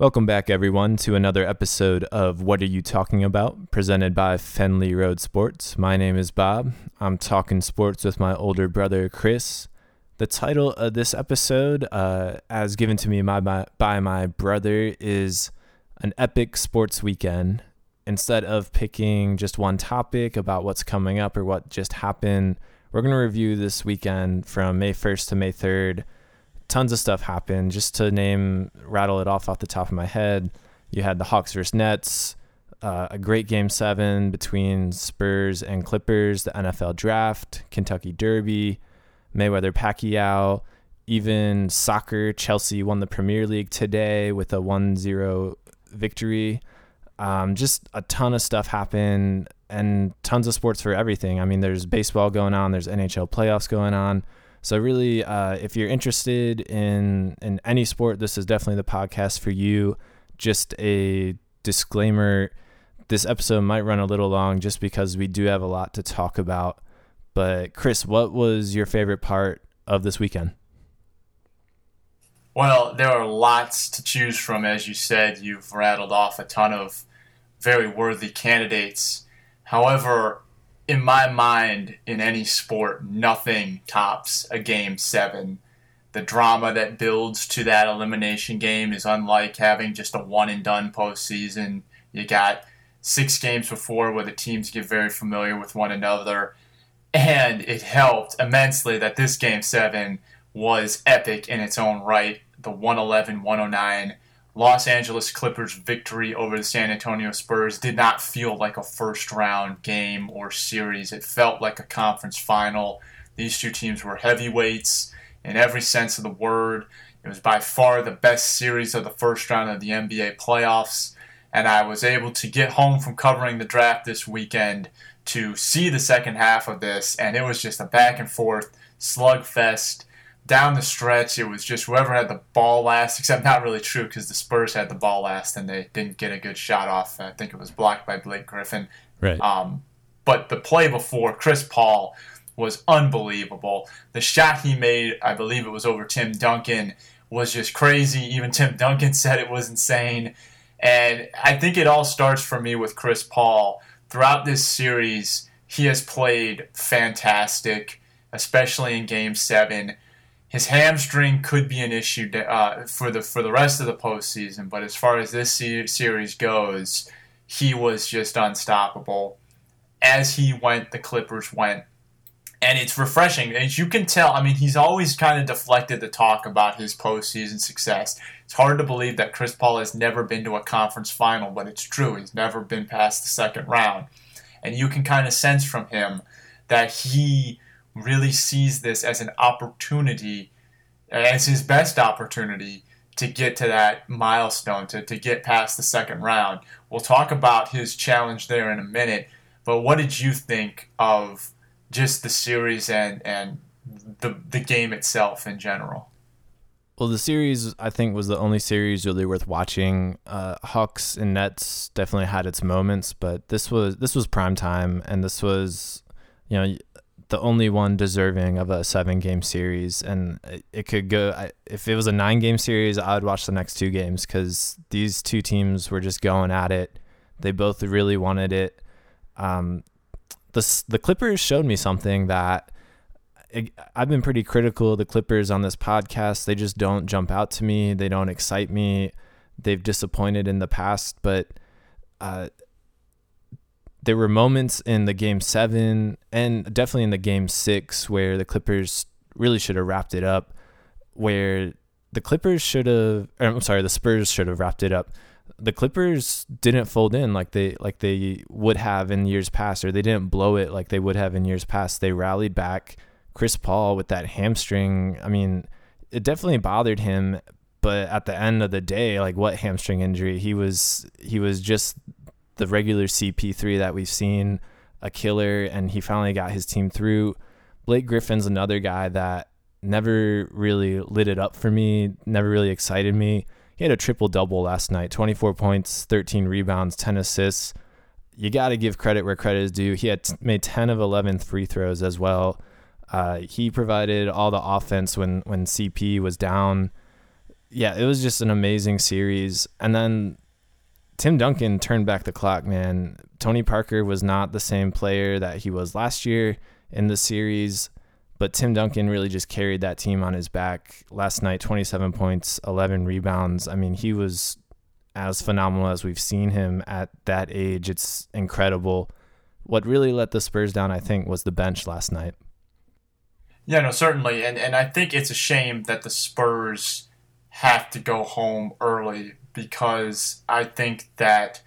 Welcome back, everyone, to another episode of What Are You Talking About, presented by Fenley Road Sports. My name is Bob. I'm talking sports with my older brother, Chris. The title of this episode, uh, as given to me by my, by my brother, is An Epic Sports Weekend. Instead of picking just one topic about what's coming up or what just happened, we're going to review this weekend from May 1st to May 3rd tons of stuff happened. Just to name, rattle it off off the top of my head, you had the Hawks versus Nets, uh, a great game seven between Spurs and Clippers, the NFL draft, Kentucky Derby, Mayweather Pacquiao, even soccer. Chelsea won the Premier League today with a 1 0 victory. Um, just a ton of stuff happened and tons of sports for everything. I mean, there's baseball going on, there's NHL playoffs going on. So really, uh, if you're interested in in any sport, this is definitely the podcast for you. Just a disclaimer: this episode might run a little long, just because we do have a lot to talk about. But Chris, what was your favorite part of this weekend? Well, there are lots to choose from, as you said. You've rattled off a ton of very worthy candidates. However, in my mind, in any sport, nothing tops a game seven. The drama that builds to that elimination game is unlike having just a one and done postseason. You got six games before where the teams get very familiar with one another. And it helped immensely that this game seven was epic in its own right. The 111 109 Los Angeles Clippers victory over the San Antonio Spurs did not feel like a first round game or series. It felt like a conference final. These two teams were heavyweights in every sense of the word. It was by far the best series of the first round of the NBA playoffs. And I was able to get home from covering the draft this weekend to see the second half of this. And it was just a back and forth slugfest down the stretch, it was just whoever had the ball last, except not really true because the Spurs had the ball last and they didn't get a good shot off. I think it was blocked by Blake Griffin. Right. Um, but the play before, Chris Paul was unbelievable. The shot he made, I believe it was over Tim Duncan, was just crazy. Even Tim Duncan said it was insane. And I think it all starts for me with Chris Paul. Throughout this series, he has played fantastic, especially in game seven his hamstring could be an issue uh, for the for the rest of the postseason. But as far as this series goes, he was just unstoppable. As he went, the Clippers went, and it's refreshing. As you can tell, I mean, he's always kind of deflected the talk about his postseason success. It's hard to believe that Chris Paul has never been to a conference final, but it's true. He's never been past the second round, and you can kind of sense from him that he really sees this as an opportunity, as his best opportunity to get to that milestone, to, to get past the second round. We'll talk about his challenge there in a minute, but what did you think of just the series and, and the, the game itself in general? Well, the series I think was the only series really worth watching. Uh, Hawks and Nets definitely had its moments, but this was this was prime time, and this was, you know, the only one deserving of a seven game series. And it could go, if it was a nine game series, I would watch the next two games because these two teams were just going at it. They both really wanted it. Um, the, the Clippers showed me something that it, I've been pretty critical of the Clippers on this podcast. They just don't jump out to me, they don't excite me. They've disappointed in the past, but uh, there were moments in the game seven and definitely in the game six where the Clippers really should have wrapped it up. Where the Clippers should have, I'm sorry, the Spurs should have wrapped it up. The Clippers didn't fold in like they like they would have in years past, or they didn't blow it like they would have in years past. They rallied back. Chris Paul with that hamstring, I mean, it definitely bothered him. But at the end of the day, like what hamstring injury? He was he was just the regular CP3 that we've seen, a killer, and he finally got his team through. Blake Griffin's another guy that never really lit it up for me, never really excited me. He had a triple double last night 24 points, 13 rebounds, 10 assists. You got to give credit where credit is due. He had t- made 10 of 11 free throws as well. Uh, he provided all the offense when, when CP was down. yeah, it was just an amazing series. And then Tim Duncan turned back the clock, man. Tony Parker was not the same player that he was last year in the series, but Tim Duncan really just carried that team on his back last night 27 points, 11 rebounds. I mean, he was as phenomenal as we've seen him at that age. It's incredible. What really let the Spurs down, I think, was the bench last night. Yeah, no, certainly. And, and I think it's a shame that the Spurs have to go home early because I think that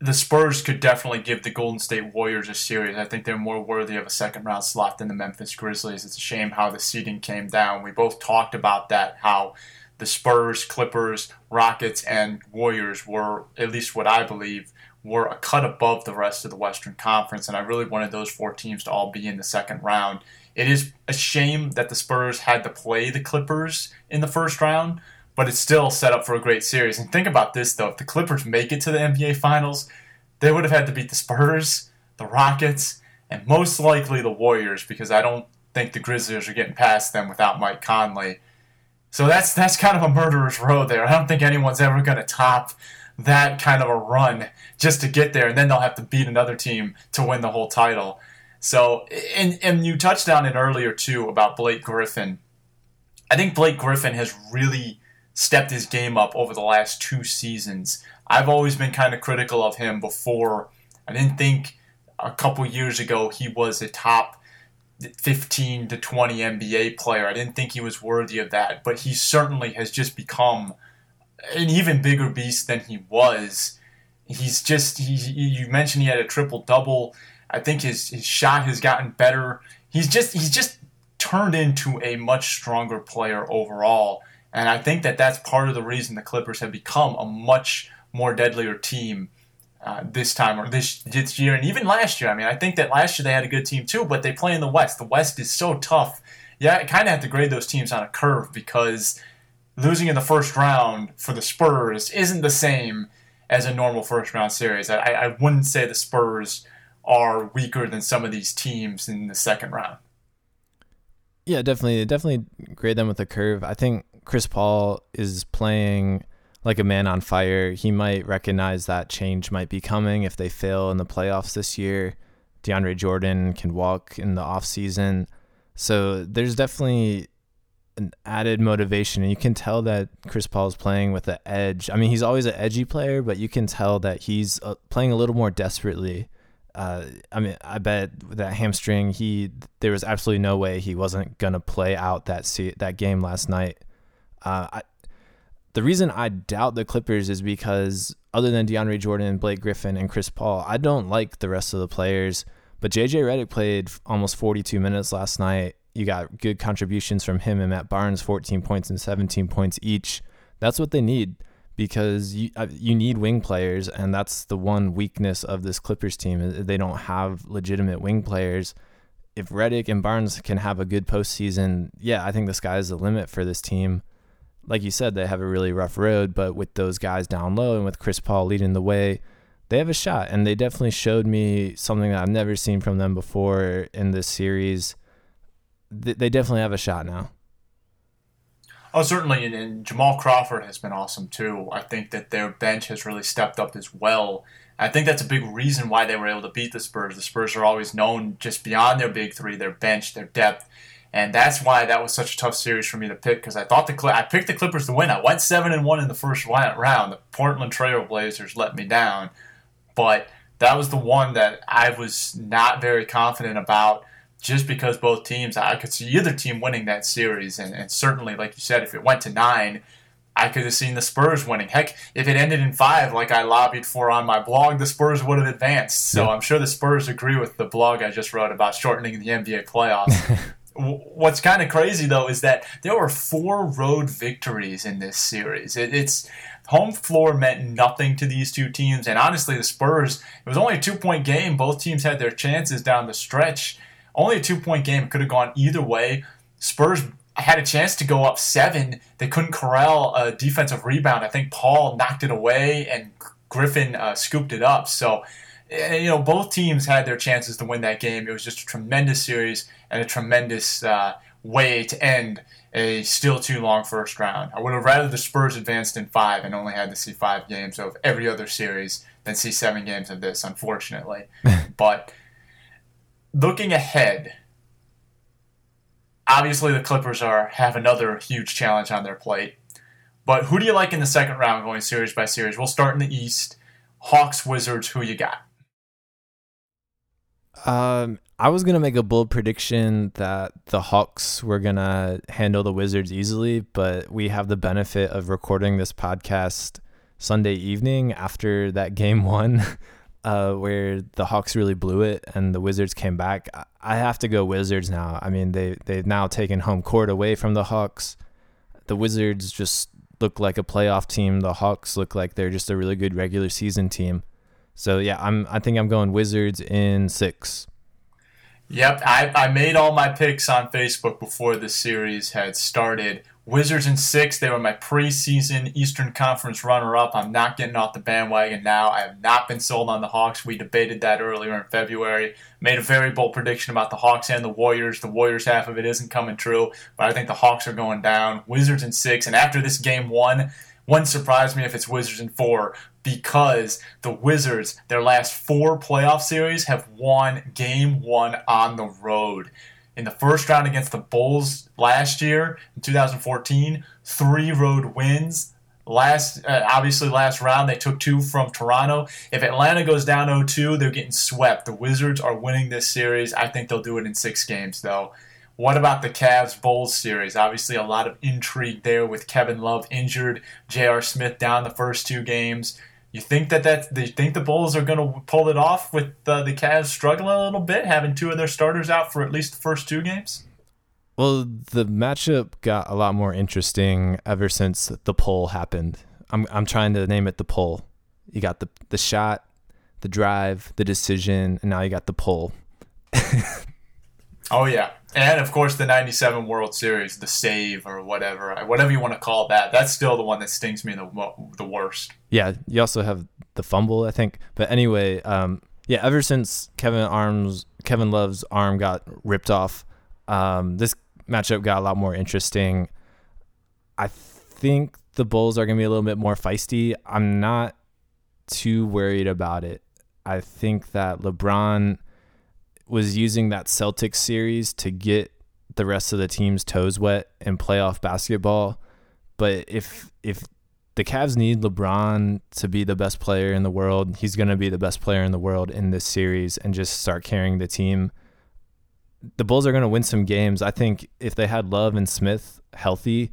the Spurs could definitely give the Golden State Warriors a series. I think they're more worthy of a second round slot than the Memphis Grizzlies. It's a shame how the seeding came down. We both talked about that, how the Spurs, Clippers, Rockets, and Warriors were, at least what I believe, were a cut above the rest of the Western Conference. And I really wanted those four teams to all be in the second round. It is a shame that the Spurs had to play the Clippers in the first round, but it's still set up for a great series. And think about this, though. If the Clippers make it to the NBA Finals, they would have had to beat the Spurs, the Rockets, and most likely the Warriors because I don't think the Grizzlies are getting past them without Mike Conley. So that's that's kind of a murderer's row there. I don't think anyone's ever going to top that kind of a run just to get there, and then they'll have to beat another team to win the whole title. So, and and you touched on it earlier too about Blake Griffin. I think Blake Griffin has really stepped his game up over the last two seasons. I've always been kind of critical of him before. I didn't think a couple years ago he was a top 15 to 20 NBA player. I didn't think he was worthy of that, but he certainly has just become an even bigger beast than he was. He's just he, you mentioned he had a triple double. I think his his shot has gotten better. He's just he's just turned into a much stronger player overall, and I think that that's part of the reason the Clippers have become a much more deadlier team uh, this time or this this year and even last year. I mean, I think that last year they had a good team too, but they play in the West. The West is so tough. Yeah, I kind of have to grade those teams on a curve because losing in the first round for the Spurs isn't the same as a normal first round series. I, I wouldn't say the Spurs are weaker than some of these teams in the second round. Yeah, definitely, definitely grade them with a curve. I think Chris Paul is playing like a man on fire. He might recognize that change might be coming if they fail in the playoffs this year. DeAndre Jordan can walk in the off season. So there's definitely an added motivation and you can tell that Chris Paul is playing with the edge. I mean, he's always an edgy player, but you can tell that he's uh, playing a little more desperately. Uh, I mean, I bet that hamstring, he there was absolutely no way he wasn't gonna play out that se- that game last night. Uh, I, the reason I doubt the Clippers is because other than DeAndre Jordan, Blake Griffin, and Chris Paul, I don't like the rest of the players. But JJ Redick played almost 42 minutes last night. You got good contributions from him and Matt Barnes, 14 points and 17 points each. That's what they need because you uh, you need wing players, and that's the one weakness of this Clippers team. They don't have legitimate wing players. If Redick and Barnes can have a good postseason, yeah, I think the sky is the limit for this team like you said, they have a really rough road, but with those guys down low and with Chris Paul leading the way, they have a shot. And they definitely showed me something that I've never seen from them before in this series. They definitely have a shot now. Oh, certainly. And, and Jamal Crawford has been awesome too. I think that their bench has really stepped up as well. I think that's a big reason why they were able to beat the Spurs. The Spurs are always known just beyond their big three, their bench, their depth and that's why that was such a tough series for me to pick because I thought the Cl- I picked the Clippers to win. I went seven and one in the first round. The Portland Trail Blazers let me down, but that was the one that I was not very confident about. Just because both teams, I could see either team winning that series, and, and certainly, like you said, if it went to nine, I could have seen the Spurs winning. Heck, if it ended in five, like I lobbied for on my blog, the Spurs would have advanced. So. I'm sure the Spurs agree with the blog I just wrote about shortening the NBA playoffs. what's kind of crazy though is that there were four road victories in this series. It, it's home floor meant nothing to these two teams, and honestly, the Spurs. It was only a two point game. Both teams had their chances down the stretch. Only a two point game. Could have gone either way. Spurs had a chance to go up seven. They couldn't corral a defensive rebound. I think Paul knocked it away, and Griffin uh, scooped it up. So you know, both teams had their chances to win that game. It was just a tremendous series and a tremendous uh, way to end a still too long first round. I would have rather the Spurs advanced in five and only had to see five games of every other series than see seven games of this, unfortunately. but looking ahead, obviously the Clippers are have another huge challenge on their plate. But who do you like in the second round going series by series? We'll start in the East. Hawks, Wizards, who you got? Um, I was gonna make a bold prediction that the Hawks were gonna handle the Wizards easily, but we have the benefit of recording this podcast Sunday evening after that game one, uh, where the Hawks really blew it and the Wizards came back. I have to go Wizards now. I mean, they they've now taken home court away from the Hawks. The Wizards just look like a playoff team. The Hawks look like they're just a really good regular season team. So yeah, I'm I think I'm going Wizards in six. Yep, I, I made all my picks on Facebook before the series had started. Wizards in six, they were my preseason Eastern Conference runner up. I'm not getting off the bandwagon now. I have not been sold on the Hawks. We debated that earlier in February. Made a very bold prediction about the Hawks and the Warriors. The Warriors half of it isn't coming true, but I think the Hawks are going down. Wizards in six, and after this game one, wouldn't surprise me if it's Wizards in four because the Wizards, their last four playoff series, have won game one on the road. In the first round against the Bulls last year in 2014, three road wins. Last, uh, obviously, last round they took two from Toronto. If Atlanta goes down 0-2, they're getting swept. The Wizards are winning this series. I think they'll do it in six games, though. What about the Cavs Bulls series? Obviously, a lot of intrigue there with Kevin Love injured, J.R. Smith down the first two games. You think that that they think the Bulls are going to pull it off with uh, the Cavs struggling a little bit, having two of their starters out for at least the first two games? Well, the matchup got a lot more interesting ever since the poll happened. I'm I'm trying to name it the poll. You got the the shot, the drive, the decision, and now you got the poll. oh yeah, and of course the 97 world series the save or whatever whatever you want to call that that's still the one that stings me the, the worst. Yeah you also have the fumble i think. But anyway um, yeah ever since kevin arms kevin love's arm got ripped off um, this matchup got a lot more interesting. I think the bulls are going to be a little bit more feisty. I'm not too worried about it. I think that lebron was using that Celtics series to get the rest of the team's toes wet in playoff basketball. But if if the Cavs need LeBron to be the best player in the world, he's going to be the best player in the world in this series and just start carrying the team. The Bulls are going to win some games. I think if they had Love and Smith healthy,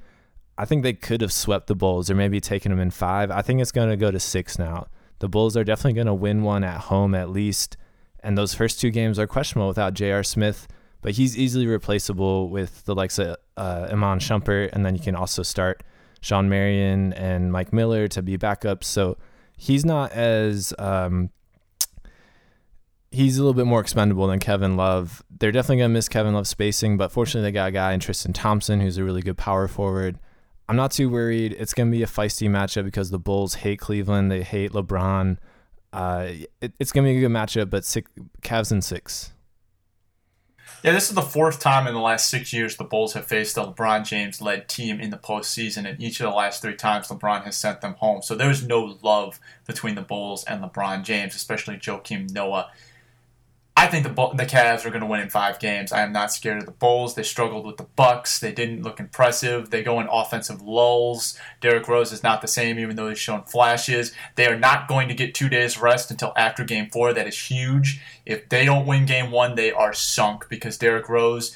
I think they could have swept the Bulls or maybe taken them in five. I think it's going to go to six now. The Bulls are definitely going to win one at home at least and those first two games are questionable without J.R. Smith, but he's easily replaceable with the likes of uh, Iman Shumpert, and then you can also start Shawn Marion and Mike Miller to be backups. So he's not as um, he's a little bit more expendable than Kevin Love. They're definitely gonna miss Kevin Love spacing, but fortunately they got a guy in Tristan Thompson who's a really good power forward. I'm not too worried. It's gonna be a feisty matchup because the Bulls hate Cleveland, they hate LeBron. Uh, it, it's gonna be a good matchup, but six, Cavs in six. Yeah, this is the fourth time in the last six years the Bulls have faced a LeBron James led team in the postseason, and each of the last three times LeBron has sent them home. So there's no love between the Bulls and LeBron James, especially Joakim Noah. I think the the Cavs are going to win in five games. I am not scared of the Bulls. They struggled with the Bucks. They didn't look impressive. They go in offensive lulls. Derrick Rose is not the same, even though he's shown flashes. They are not going to get two days rest until after Game Four. That is huge. If they don't win Game One, they are sunk because Derrick Rose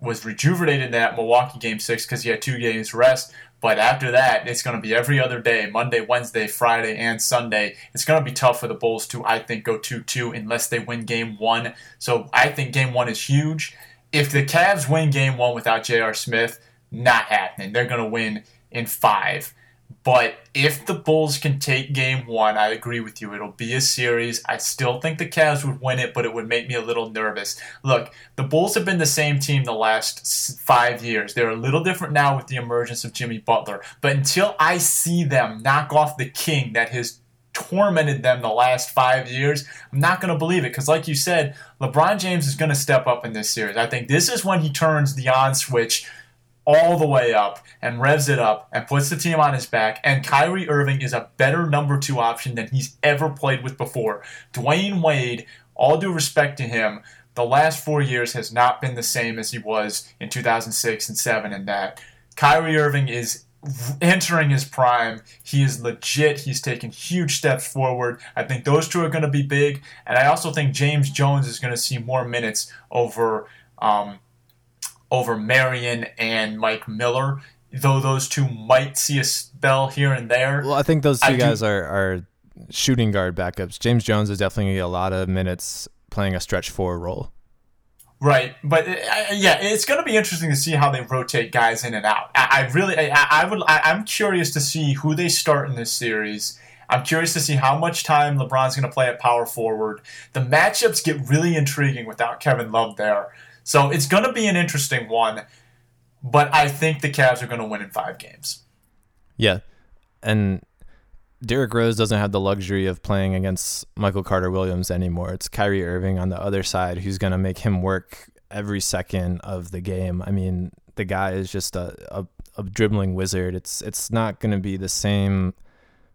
was rejuvenated in that Milwaukee Game Six because he had two days rest. But after that, it's going to be every other day Monday, Wednesday, Friday, and Sunday. It's going to be tough for the Bulls to, I think, go 2 2 unless they win game one. So I think game one is huge. If the Cavs win game one without J.R. Smith, not happening. They're going to win in five. But if the Bulls can take game one, I agree with you. It'll be a series. I still think the Cavs would win it, but it would make me a little nervous. Look, the Bulls have been the same team the last five years. They're a little different now with the emergence of Jimmy Butler. But until I see them knock off the king that has tormented them the last five years, I'm not going to believe it because, like you said, LeBron James is going to step up in this series. I think this is when he turns the on switch all the way up and revs it up and puts the team on his back. And Kyrie Irving is a better number two option than he's ever played with before. Dwyane Wade, all due respect to him, the last four years has not been the same as he was in 2006 and 7 and that. Kyrie Irving is entering his prime. He is legit. He's taken huge steps forward. I think those two are going to be big, and I also think James Jones is going to see more minutes over um, over Marion and Mike Miller. Though those two might see a spell here and there. Well, I think those two I guys do, are are shooting guard backups. James Jones is definitely a lot of minutes playing a stretch four role. Right, but uh, yeah, it's going to be interesting to see how they rotate guys in and out. I, I really, I, I would, I, I'm curious to see who they start in this series. I'm curious to see how much time LeBron's going to play at power forward. The matchups get really intriguing without Kevin Love there, so it's going to be an interesting one. But I think the Cavs are going to win in five games. Yeah, and Derrick Rose doesn't have the luxury of playing against Michael Carter Williams anymore. It's Kyrie Irving on the other side who's going to make him work every second of the game. I mean, the guy is just a, a, a dribbling wizard. It's it's not going to be the same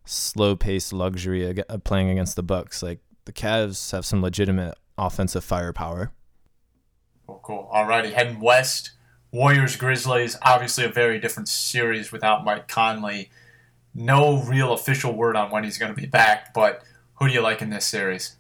slow paced luxury of playing against the Bucks. Like the Cavs have some legitimate offensive firepower. Cool, cool. Alrighty, heading west. Warriors Grizzlies. Obviously, a very different series without Mike Conley no real official word on when he's going to be back, but who do you like in this series?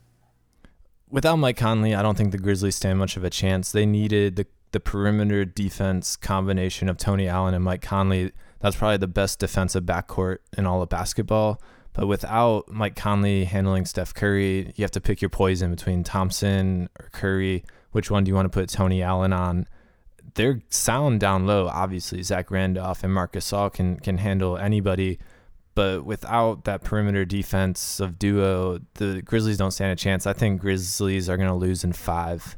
Without Mike Conley, I don't think the Grizzlies stand much of a chance. They needed the the perimeter defense combination of Tony Allen and Mike Conley. That's probably the best defensive backcourt in all of basketball. But without Mike Conley handling Steph Curry, you have to pick your poison between Thompson or Curry. Which one do you want to put Tony Allen on? They're sound down low. Obviously, Zach Randolph and Marcus Gasol can can handle anybody. But without that perimeter defense of duo, the Grizzlies don't stand a chance. I think Grizzlies are going to lose in five.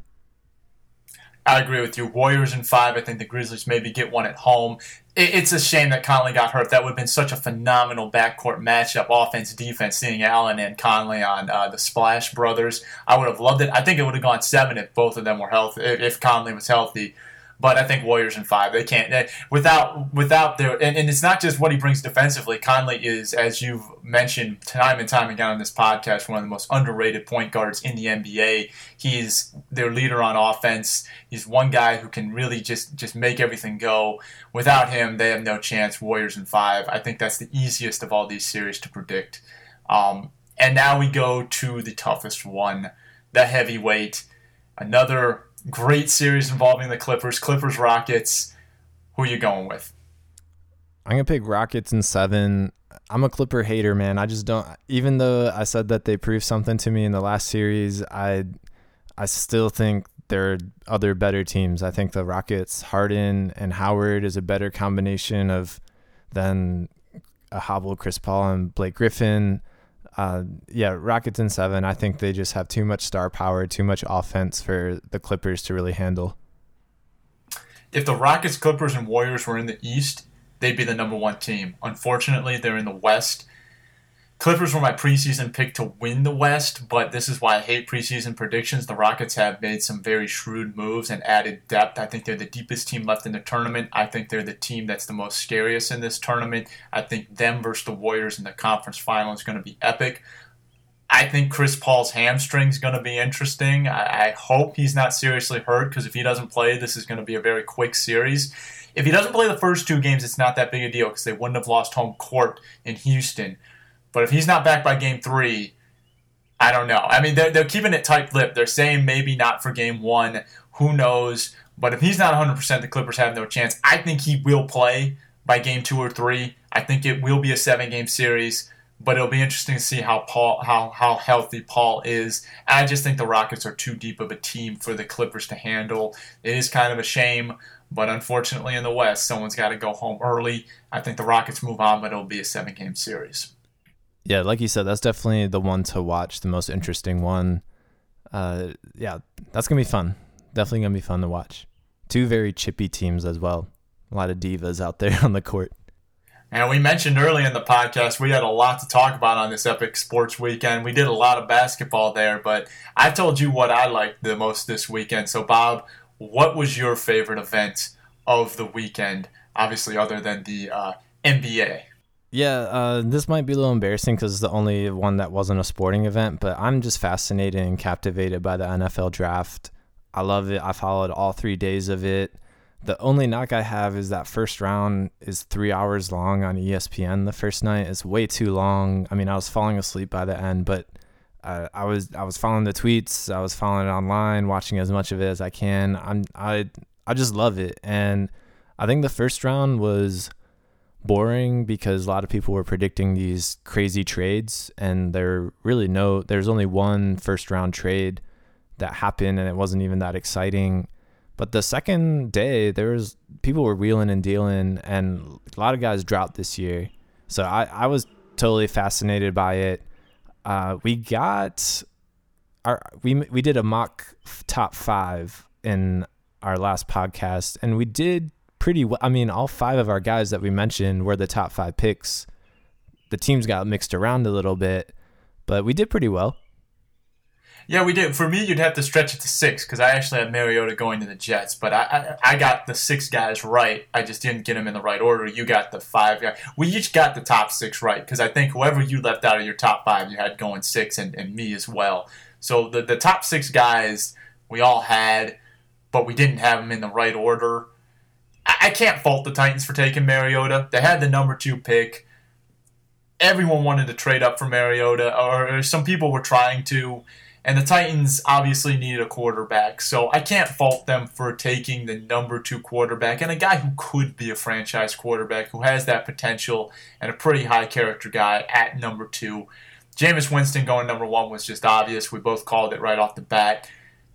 I agree with you. Warriors in five. I think the Grizzlies maybe get one at home. it's a shame that Conley got hurt. That would have been such a phenomenal backcourt matchup, offense, defense, seeing Allen and Conley on uh, the Splash Brothers. I would have loved it. I think it would have gone seven if both of them were healthy, if Conley was healthy. But I think Warriors in five. They can't they, without without their and, and, it's not just what he brings defensively. Conley is, as you've mentioned time and time again on this podcast, one of the most underrated point guards in the NBA. He's their leader on offense. He's one guy who can really just just make everything go. Without him, they have no chance. Warriors in five. I think that's the easiest of all these series to predict. Um, and now we go to the toughest one, the heavyweight. Another Great series involving the Clippers. Clippers Rockets. Who are you going with? I'm gonna pick Rockets in seven. I'm a Clipper hater, man. I just don't. Even though I said that they proved something to me in the last series, I I still think there are other better teams. I think the Rockets, Harden and Howard is a better combination of than a hobble Chris Paul and Blake Griffin uh, yeah, Rockets in seven. I think they just have too much star power, too much offense for the Clippers to really handle. If the Rockets, Clippers, and Warriors were in the East, they'd be the number one team. Unfortunately, they're in the West. Clippers were my preseason pick to win the West, but this is why I hate preseason predictions. The Rockets have made some very shrewd moves and added depth. I think they're the deepest team left in the tournament. I think they're the team that's the most scariest in this tournament. I think them versus the Warriors in the conference final is going to be epic. I think Chris Paul's hamstring is going to be interesting. I, I hope he's not seriously hurt because if he doesn't play, this is going to be a very quick series. If he doesn't play the first two games, it's not that big a deal because they wouldn't have lost home court in Houston. But if he's not back by game three, I don't know. I mean, they're, they're keeping it tight lipped. They're saying maybe not for game one. Who knows? But if he's not 100%, the Clippers have no chance. I think he will play by game two or three. I think it will be a seven game series, but it'll be interesting to see how Paul how, how healthy Paul is. I just think the Rockets are too deep of a team for the Clippers to handle. It is kind of a shame, but unfortunately in the West, someone's got to go home early. I think the Rockets move on, but it'll be a seven game series. Yeah, like you said, that's definitely the one to watch, the most interesting one. Uh, yeah, that's gonna be fun. Definitely gonna be fun to watch. Two very chippy teams as well. A lot of divas out there on the court. And we mentioned early in the podcast we had a lot to talk about on this epic sports weekend. We did a lot of basketball there, but I told you what I liked the most this weekend. So, Bob, what was your favorite event of the weekend? Obviously, other than the uh, NBA. Yeah, uh, this might be a little embarrassing because it's the only one that wasn't a sporting event, but I'm just fascinated and captivated by the NFL draft. I love it. I followed all three days of it. The only knock I have is that first round is three hours long on ESPN. The first night is way too long. I mean, I was falling asleep by the end, but uh, I was I was following the tweets. I was following it online, watching as much of it as I can. I'm I I just love it, and I think the first round was boring because a lot of people were predicting these crazy trades, and there really no there's only one first round trade that happened, and it wasn't even that exciting but the second day, there was people were wheeling and dealing, and a lot of guys dropped this year. So I, I was totally fascinated by it. Uh, we got our we we did a mock top five in our last podcast, and we did pretty well. I mean, all five of our guys that we mentioned were the top five picks. The teams got mixed around a little bit, but we did pretty well. Yeah, we did. For me, you'd have to stretch it to six because I actually had Mariota going to the Jets, but I, I, I got the six guys right. I just didn't get them in the right order. You got the five guys. We each got the top six right because I think whoever you left out of your top five, you had going six, and, and me as well. So the the top six guys we all had, but we didn't have them in the right order. I, can't fault the Titans for taking Mariota. They had the number two pick. Everyone wanted to trade up for Mariota, or some people were trying to. And the Titans obviously needed a quarterback, so I can't fault them for taking the number two quarterback and a guy who could be a franchise quarterback, who has that potential and a pretty high character guy at number two. Jameis Winston going number one was just obvious. We both called it right off the bat.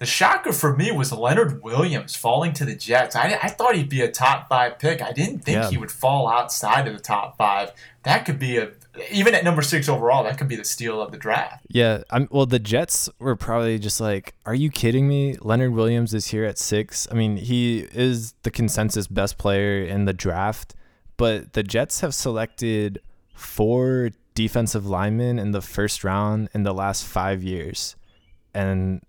The shocker for me was Leonard Williams falling to the Jets. I, I thought he'd be a top five pick. I didn't think yeah. he would fall outside of the top five. That could be a even at number six overall, that could be the steal of the draft. Yeah, I'm, well, the Jets were probably just like, "Are you kidding me?" Leonard Williams is here at six. I mean, he is the consensus best player in the draft, but the Jets have selected four defensive linemen in the first round in the last five years, and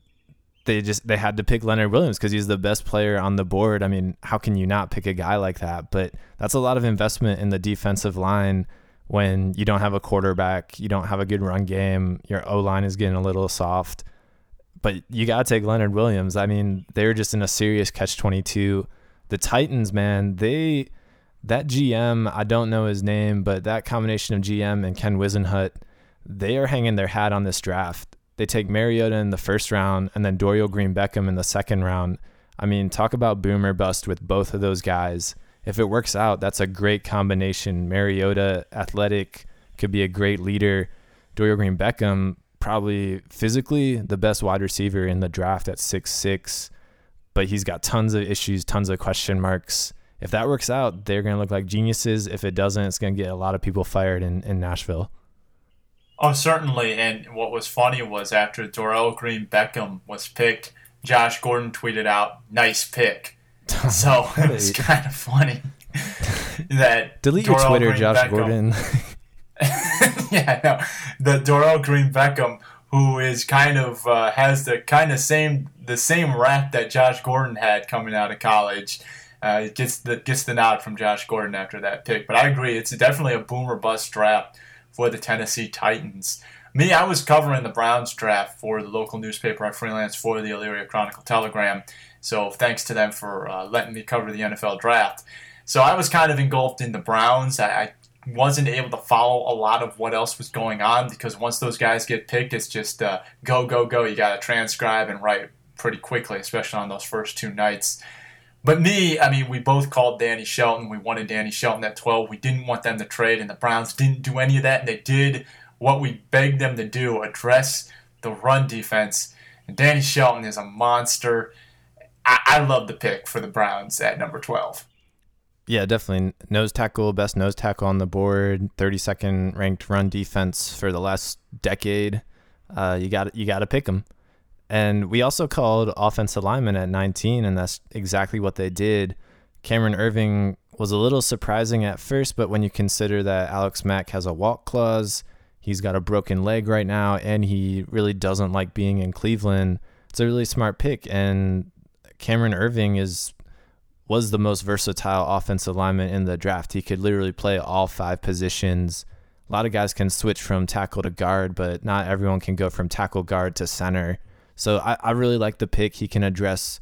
they just they had to pick Leonard Williams because he's the best player on the board. I mean, how can you not pick a guy like that? But that's a lot of investment in the defensive line when you don't have a quarterback, you don't have a good run game, your O line is getting a little soft. But you got to take Leonard Williams. I mean, they're just in a serious catch 22. The Titans, man, they that GM, I don't know his name, but that combination of GM and Ken Whisenhunt, they are hanging their hat on this draft. They take Mariota in the first round and then Dorial Green Beckham in the second round. I mean, talk about boomer bust with both of those guys if it works out, that's a great combination. Mariota, athletic, could be a great leader. Dorial Green Beckham, probably physically the best wide receiver in the draft at six six, but he's got tons of issues, tons of question marks. If that works out, they're going to look like geniuses. If it doesn't, it's going to get a lot of people fired in, in Nashville. Oh, certainly. And what was funny was after Dorial Green Beckham was picked, Josh Gordon tweeted out, nice pick. So it was kind of funny that delete your Twitter, Green Josh Beckham, Gordon. yeah, no, the Dorial Green Beckham, who is kind of uh, has the kind of same the same rap that Josh Gordon had coming out of college. Uh, gets the gets the nod from Josh Gordon after that pick. But I agree, it's definitely a boomer bust draft for the Tennessee Titans. Me, I was covering the Browns draft for the local newspaper I freelance for the Elyria Chronicle Telegram, so thanks to them for uh, letting me cover the NFL draft. So I was kind of engulfed in the Browns. I, I wasn't able to follow a lot of what else was going on because once those guys get picked, it's just uh, go, go, go. You got to transcribe and write pretty quickly, especially on those first two nights. But me, I mean, we both called Danny Shelton. We wanted Danny Shelton at 12. We didn't want them to trade, and the Browns didn't do any of that. And they did what we begged them to do address the run defense. And Danny Shelton is a monster. I, I love the pick for the Browns at number 12. Yeah, definitely. Nose tackle, best nose tackle on the board, 32nd ranked run defense for the last decade. Uh, you got you got to pick them. And we also called offensive lineman at 19, and that's exactly what they did. Cameron Erving was a little surprising at first, but when you consider that Alex Mack has a walk clause, he's got a broken leg right now, and he really doesn't like being in Cleveland, it's a really smart pick. And Cameron Erving is was the most versatile offensive lineman in the draft. He could literally play all five positions. A lot of guys can switch from tackle to guard, but not everyone can go from tackle guard to center. So I, I really like the pick. He can address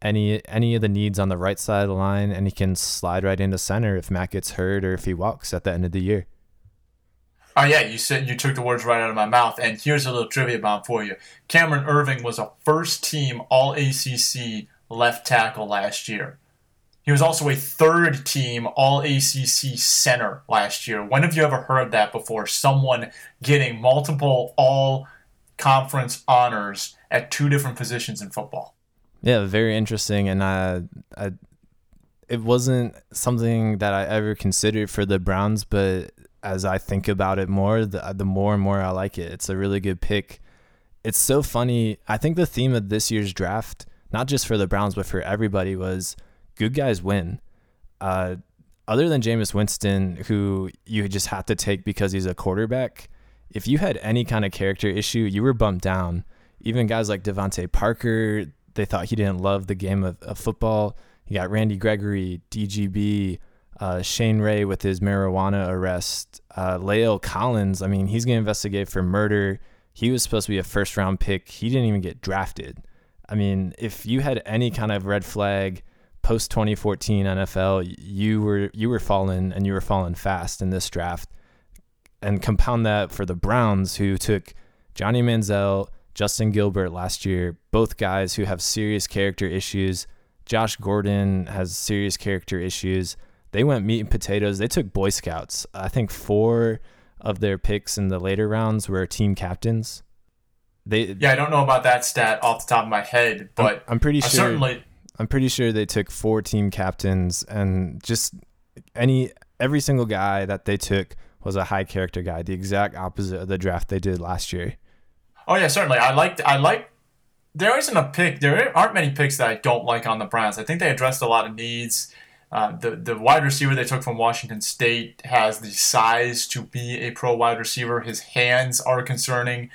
any any of the needs on the right side of the line, and he can slide right into center if Mack gets hurt or if he walks at the end of the year. Oh yeah, you said you took the words right out of my mouth. And here's a little trivia bomb for you. Cameron Erving was a first team All ACC left tackle last year. He was also a third team All ACC center last year. When have you ever heard that before? Someone getting multiple All Conference honors at two different positions in football. Yeah, very interesting. And I, I, it wasn't something that I ever considered for the Browns, but as I think about it more, the, the more and more I like it. It's a really good pick. It's so funny. I think the theme of this year's draft, not just for the Browns, but for everybody, was good guys win. Uh, other than Jameis Winston, who you just have to take because he's a quarterback, if you had any kind of character issue, you were bumped down. Even guys like DeVante Parker, they thought he didn't love the game of, of football. You got Randy Gregory, DGB, uh, Shane Ray with his marijuana arrest, uh, La'el Collins. I mean, he's going to investigate for murder. He was supposed to be a first round pick. He didn't even get drafted. I mean, if you had any kind of red flag post 2014 NFL, you were you were falling and you were falling fast in this draft. And compound that for the Browns, who took Johnny Manziel, Justin Gilbert last year, both guys who have serious character issues. Josh Gordon has serious character issues. They went meat and potatoes. They took Boy Scouts. I think four of their picks in the later rounds were team captains. They yeah, I don't know about that stat off the top of my head, but I'm, I'm pretty sure. certainly I'm pretty sure they took four team captains and just any every single guy that they took was a high character guy, the exact opposite of the draft they did last year. Oh yeah, certainly. I liked I like there isn't a pick there aren't many picks that I don't like on the Browns. I think they addressed a lot of needs. Uh, the the wide receiver they took from Washington State has the size to be a pro wide receiver. His hands are concerning.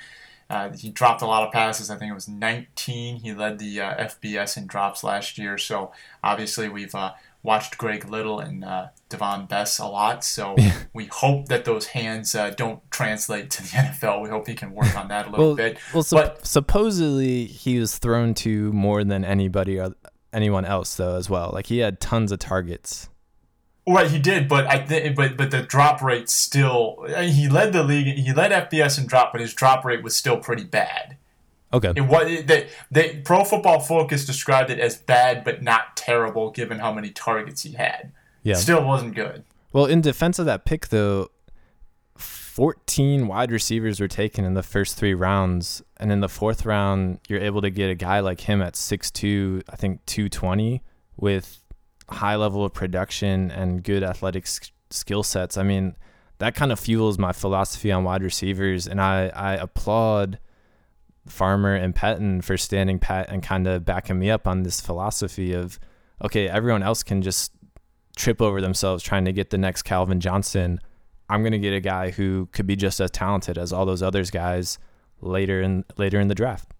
Uh, he dropped a lot of passes. I think it was 19. He led the uh, FBS in drops last year. So obviously we've uh, watched Greg Little and uh, Davone Bess a lot. So we hope that those hands uh, don't translate to the NFL. We hope he can work on that a little well, bit. Well, but, supposedly he was thrown to more than anybody, or anyone else though as well. Like he had tons of targets. Right, he did, but I th- but but the drop rate still he led the league. He led FBS in drop, but his drop rate was still pretty bad. Okay. It was they, they Pro Football Focus described it as bad but not terrible given how many targets he had. Yeah. Still wasn't good. Well, in defense of that pick though, 14 wide receivers were taken in the first 3 rounds and in the fourth round you're able to get a guy like him at 6'2, I think 220 with high level of production and good athletic skill sets. I mean, that kind of fuels my philosophy on wide receivers, and I I applaud Farmer and Pettine for standing pat and kind of backing me up on this philosophy of okay, everyone else can just trip over themselves trying to get the next Calvin Johnson. I'm gonna get a guy who could be just as talented as all those others guys later in later in the draft.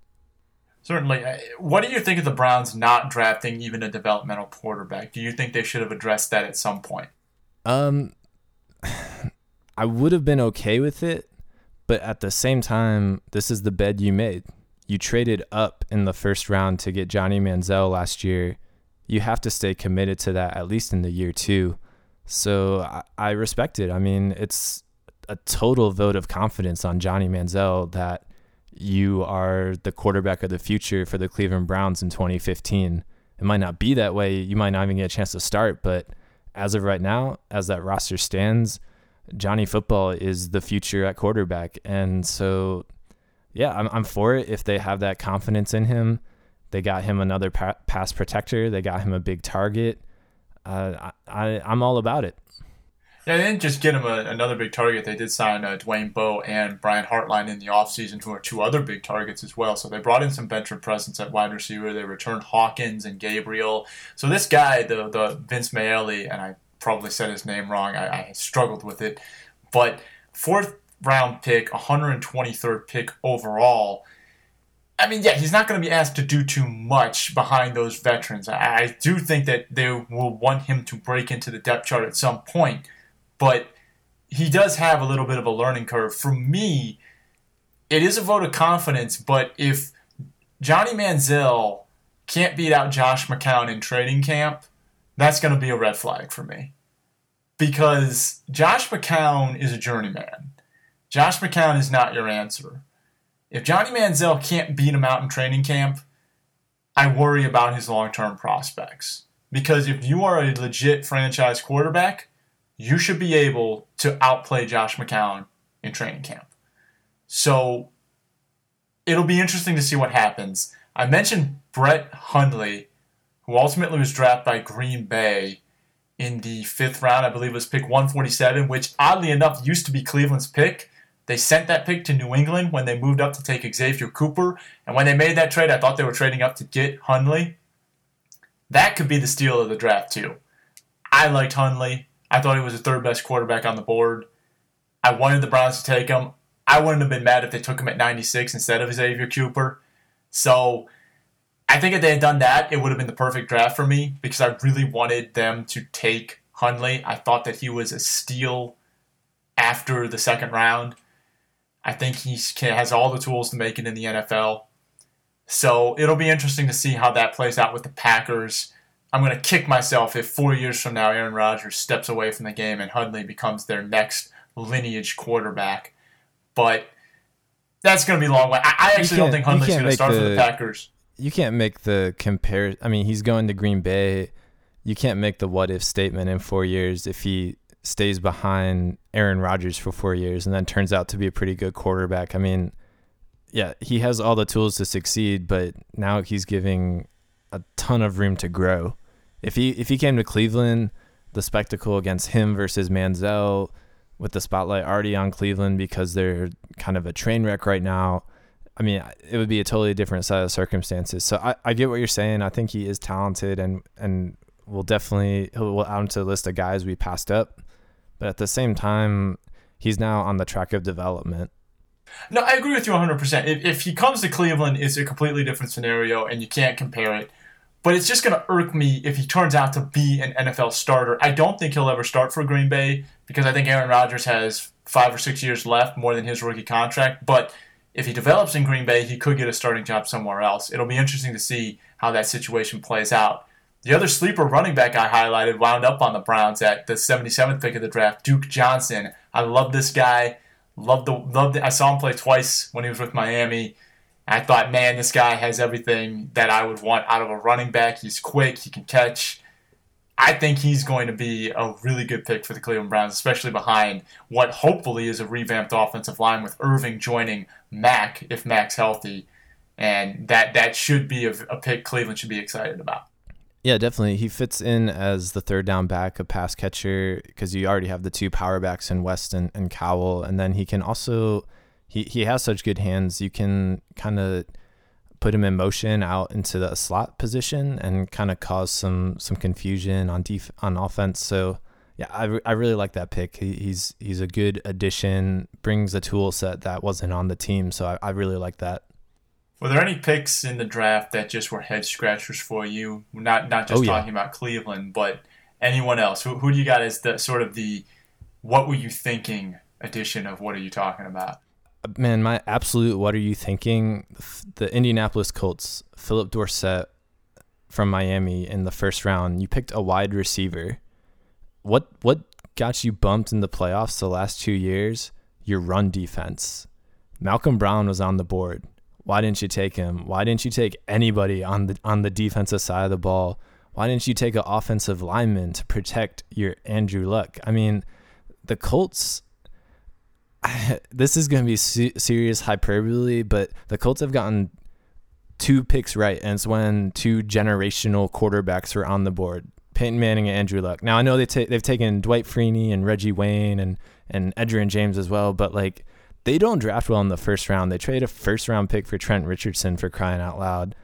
Certainly. Uh, what do you think of the Browns not drafting even a developmental quarterback? Do you think they should have addressed that at some point? Um, I would have been okay with it, but at the same time, this is the bed you made. You traded up in the first round to get Johnny Manziel last year. You have to stay committed to that at least in the year two. So I, I respect it. I mean, it's a total vote of confidence on Johnny Manziel that you are the quarterback of the future for the Cleveland Browns in 2015. It might not be that way. You might not even get a chance to start, but as of right now, as that roster stands, Johnny Football is the future at quarterback. And so, yeah, I'm, I'm for it if they have that confidence in him. They got him another pa- pass protector, they got him a big target. Uh, I, I, I'm all about it. Yeah, they didn't just get him a, another big target. They did sign uh, Dwayne Bowe and Brian Hartline in the offseason, who are two other big targets as well. So they brought in some veteran presence at wide receiver. They returned Hawkins and Gabriel. So this guy, the the Vince Mayle, and I probably said his name wrong. I, I struggled with it. But fourth round pick, 123rd pick overall. I mean, yeah, he's not going to be asked to do too much behind those veterans. I, I do think that they will want him to break into the depth chart at some point, but he does have a little bit of a learning curve. For me, it is a vote of confidence, but if Johnny Manziel can't beat out Josh McCown in training camp, that's going to be a red flag for me. Because Josh McCown is a journeyman. Josh McCown is not your answer. If Johnny Manziel can't beat him out in training camp, I worry about his long term prospects. Because if you are a legit franchise quarterback, you should be able to outplay Josh McCown in training camp. So it'll be interesting to see what happens. I mentioned Brett Hundley, who ultimately was drafted by Green Bay in the fifth round. I believe it was pick 147, which oddly enough used to be Cleveland's pick. They sent that pick to New England when they moved up to take Xavier Cooper. And when they made that trade, I thought they were trading up to get Hundley. That could be the steal of the draft, too. I liked Hundley. I thought he was the third best quarterback on the board. I wanted the Browns to take him. I wouldn't have been mad if they took him at 96 instead of Xavier Cooper. So I think if they had done that, it would have been the perfect draft for me because I really wanted them to take Hundley. I thought that he was a steal after the second round. I think he has all the tools to make it in the NFL. So it'll be interesting to see how that plays out with the Packers. I'm going to kick myself if four years from now Aaron Rodgers steps away from the game and Hundley becomes their next lineage quarterback. But that's going to be a long way. I, I actually don't think Hundley's going to start the, for the Packers. You can't make the compare. I mean, he's going to Green Bay. You can't make the what if statement in four years if he stays behind Aaron Rodgers for four years and then turns out to be a pretty good quarterback. I mean, yeah, he has all the tools to succeed, but now he's giving a ton of room to grow. If he if he came to Cleveland, the spectacle against him versus Manziel, with the spotlight already on Cleveland because they're kind of a train wreck right now. I mean, it would be a totally different set of circumstances. So I, I get what you're saying. I think he is talented and and will definitely he'll add him to the list of guys we passed up. But at the same time, he's now on the track of development. No, I agree with you 100%. If, if he comes to Cleveland, it's a completely different scenario, and you can't compare it. But it's just going to irk me if he turns out to be an NFL starter. I don't think he'll ever start for Green Bay because I think Aaron Rodgers has five or six years left, more than his rookie contract. But if he develops in Green Bay, he could get a starting job somewhere else. It'll be interesting to see how that situation plays out. The other sleeper running back I highlighted wound up on the Browns at the 77th pick of the draft, Duke Johnson. I love this guy. Loved the loved. I saw him play twice when he was with Miami. I thought, man, this guy has everything that I would want out of a running back. He's quick. He can catch. I think he's going to be a really good pick for the Cleveland Browns, especially behind what hopefully is a revamped offensive line with Erving joining Mack if Mack's healthy, and that that should be a, a pick Cleveland should be excited about. Yeah, definitely. He fits in as the third down back, a pass catcher, because you already have the two power backs in West and, and Crowell, and then he can also he he has such good hands. You can kind of put him in motion out into the slot position and kind of cause some some confusion on def- on offense. So yeah, I, I really like that pick. He, he's he's a good addition. Brings a tool set that wasn't on the team. So I, I really like that. Were there any picks in the draft that just were head scratchers for you? Not not just oh, talking yeah. about Cleveland, but anyone else. Who, who do you got as the sort of the what were you thinking edition of what are you talking about? Man, my absolute what are you thinking? The Indianapolis Colts, Phillip Dorsett from Miami in the first round. You picked a wide receiver. What what got you bumped in the playoffs the last two years? Your run defense. Malcolm Brown was on the board. Why didn't you take him? Why didn't you take anybody on the on the defensive side of the ball? Why didn't you take an offensive lineman to protect your Andrew Luck? I mean, the Colts this is going to be serious hyperbole, but the Colts have gotten two picks right, and it's when two generational quarterbacks were on the board. Peyton Manning and Andrew Luck. Now I know they ta- they've taken Dwight Freeney and Reggie Wayne and and Edgerrin James as well, but like they don't draft well in the first round. They trade a first round pick for Trent Richardson for crying out loud.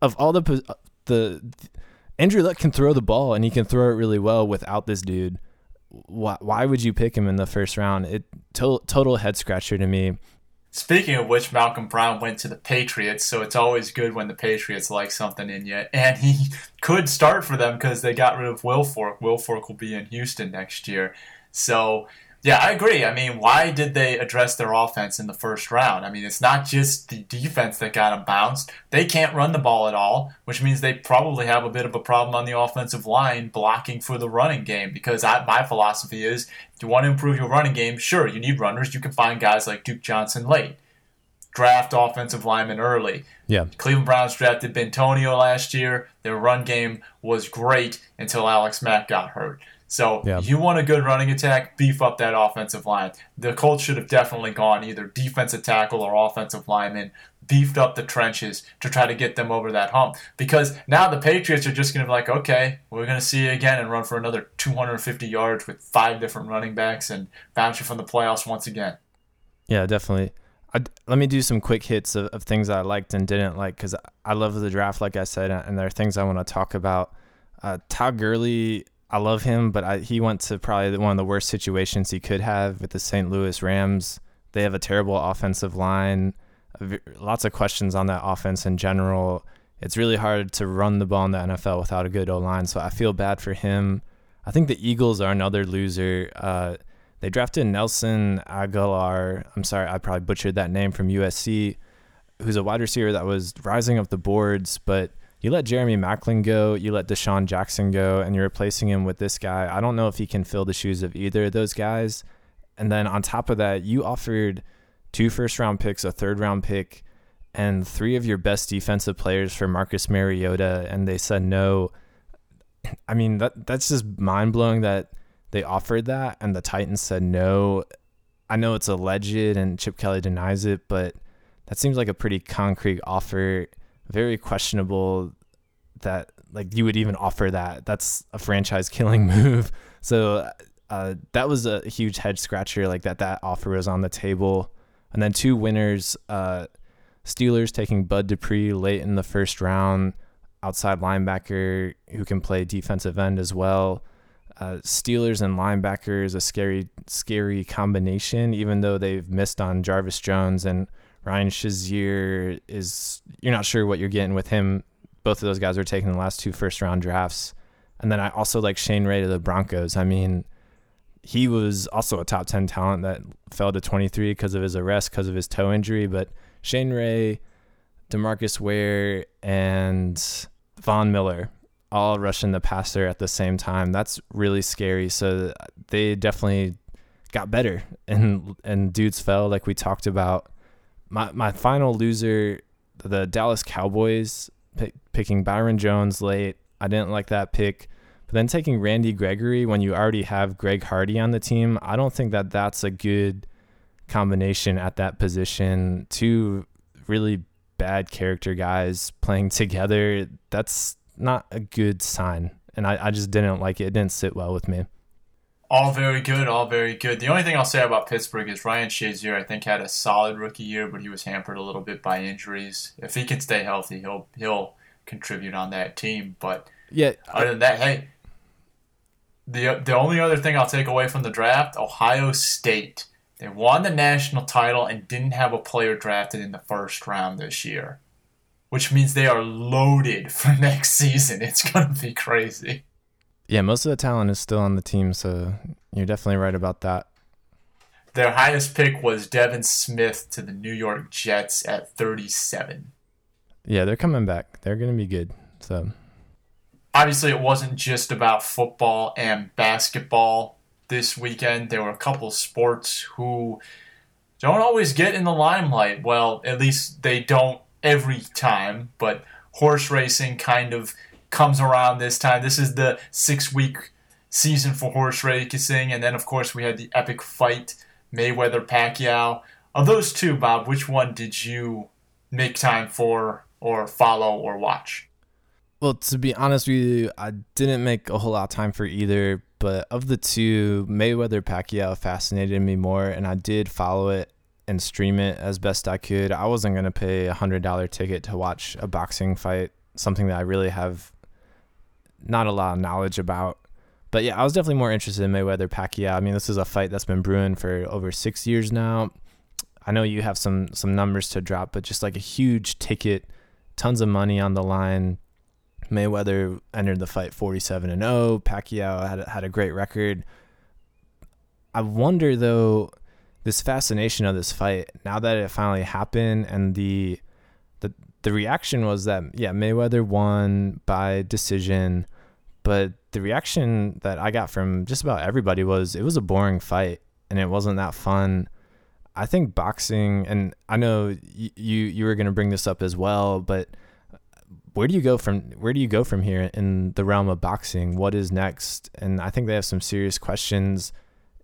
Of all the uh, the Andrew Luck can throw the ball and he can throw it really well without this dude. Why, why would you pick him in the first round? It to, total head scratcher to me. Speaking of which, Malcolm Brown went to the Patriots, so it's always good when the Patriots like something in you. And he could start for them because they got rid of Wilfork. Wilfork will be in Houston next year. So yeah, I agree. I mean, why did they address their offense in the first round? I mean, it's not just the defense that got them bounced. They can't run the ball at all, which means they probably have a bit of a problem on the offensive line blocking for the running game. Because I, my philosophy is, if you want to improve your running game, sure, you need runners. You can find guys like Duke Johnson late. Draft offensive linemen early. Yeah. Cleveland Browns drafted Bitonio last year. Their run game was great until Alex Mack got hurt. So yeah. you want a good running attack, beef up that offensive line. The Colts should have definitely gone either defensive tackle or offensive lineman, beefed up the trenches to try to get them over that hump. Because now the Patriots are just going to be like, okay, we're going to see you again and run for another 250 yards with five different running backs and bounce you from the playoffs once again. Yeah, definitely. I, let me do some quick hits of, of things I liked and didn't like because I love the draft, like I said, and there are things I want to talk about. Uh, Todd Gurley I love him, but I, he went to probably one of the worst situations he could have with the St. Louis Rams. They have a terrible offensive line. Lots of questions on that offense in general. It's really hard to run the ball in the NFL without a good O line, so I feel bad for him. I think the Eagles are another loser. Uh, they drafted Nelson Aguilar. I'm sorry, I probably butchered that name from USC, who's a wide receiver that was rising up the boards, but you let Jeremy Maclin go, you let DeSean Jackson go, and you're replacing him with this guy. I don't know if he can fill the shoes of either of those guys. And then on top of that, you offered two first round picks, a third round pick, and three of your best defensive players for Marcus Mariota, and they said no. I mean, that that's just mind blowing that they offered that and the Titans said no. I know it's alleged and Chip Kelly denies it, but that seems like a pretty concrete offer very questionable that like you would even offer that. That's a franchise killing move. So uh, that was a huge head scratcher. Like that that offer was on the table, and then two winners. Uh, Steelers taking Bud Dupree late in the first round, outside linebacker who can play defensive end as well. Uh, Steelers and linebackers a scary scary combination. Even though they've missed on Jarvis Jones and Ryan Shazier is you're not sure what you're getting with him. Both of those guys were taken in the last two first round drafts. And then I also like Shane Ray to the Broncos. I mean, he was also a top 10 talent that fell to 23 because of his arrest, because of his toe injury. But Shane Ray, Demarcus Ware, and Von Miller all rushing the passer at the same time. That's really scary. So they definitely got better and and dudes fell like we talked about my my final loser, the Dallas Cowboys pick, picking Byron Jones late. I didn't like that pick. But then taking Randy Gregory when you already have Greg Hardy on the team, I don't think that that's a good combination at that position. Two really bad character guys playing together. That's not a good sign. And I, I just didn't like it. It didn't sit well with me. All very good, all very good. The only thing I'll say about Pittsburgh is Ryan Shazier, I think, had a solid rookie year, but he was hampered a little bit by injuries. If he can stay healthy, he'll he'll contribute on that team. But yeah, other than that, hey, the the only other thing I'll take away from the draft, Ohio State. They won the national title and didn't have a player drafted in the first round this year, which means they are loaded for next season. It's going to be crazy. Yeah, most of the talent is still on the team, so you're definitely right about that. Their highest pick was Devin Smith to the New York Jets at 37. Yeah, they're coming back. They're going to be good. So obviously it wasn't just about football and basketball this weekend. There were a couple sports who don't always get in the limelight. Well, at least they don't every time, but horse racing kind of comes around this time. This is the six week season for horse racing, and then of course we had the epic fight Mayweather Pacquiao. Of those two, Bob, which one did you make time for, or follow, or watch? Well, to be honest with you, I didn't make a whole lot of time for either. But of the two, Mayweather Pacquiao fascinated me more, and I did follow it and stream it as best I could. I wasn't gonna pay a hundred dollar ticket to watch a boxing fight, something that I really have not a lot of knowledge about. But yeah, I was definitely more interested in Mayweather Pacquiao. I mean, this is a fight that's been brewing for over six years now. I know you have some some numbers to drop, but just like a huge ticket, tons of money on the line. Mayweather entered the fight 47 and 0. Pacquiao had had a great record. I wonder though, this fascination of this fight now that it finally happened and the the the reaction was that yeah Mayweather won by decision, but the reaction that I got from just about everybody was it was a boring fight and it wasn't that fun. I think boxing, and I know you you were going to bring this up as well, but where do you go from where do you go from here in the realm of boxing? What is next? And I think they have some serious questions.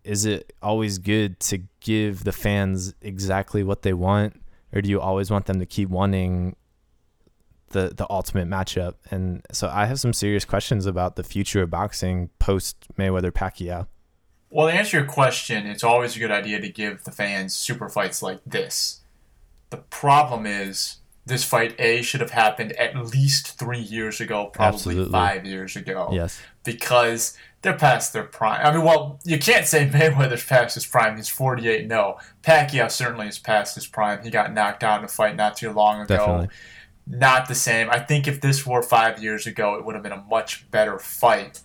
Is it always good to give the fans exactly what they want, or do you always want them to keep wanting the the ultimate matchup? And so I have some serious questions about the future of boxing post Mayweather Pacquiao. Well, to answer your question, it's always a good idea to give the fans super fights like this. The problem is, this fight A should have happened at least three years ago, probably Absolutely. five years ago. Yes. Because they're past their prime. I mean, well, you can't say Mayweather's past his prime. He's 48 no. Oh. Pacquiao certainly is past his prime. He got knocked out in a fight not too long ago. Definitely. Not the same. I think if this were five years ago, it would have been a much better fight.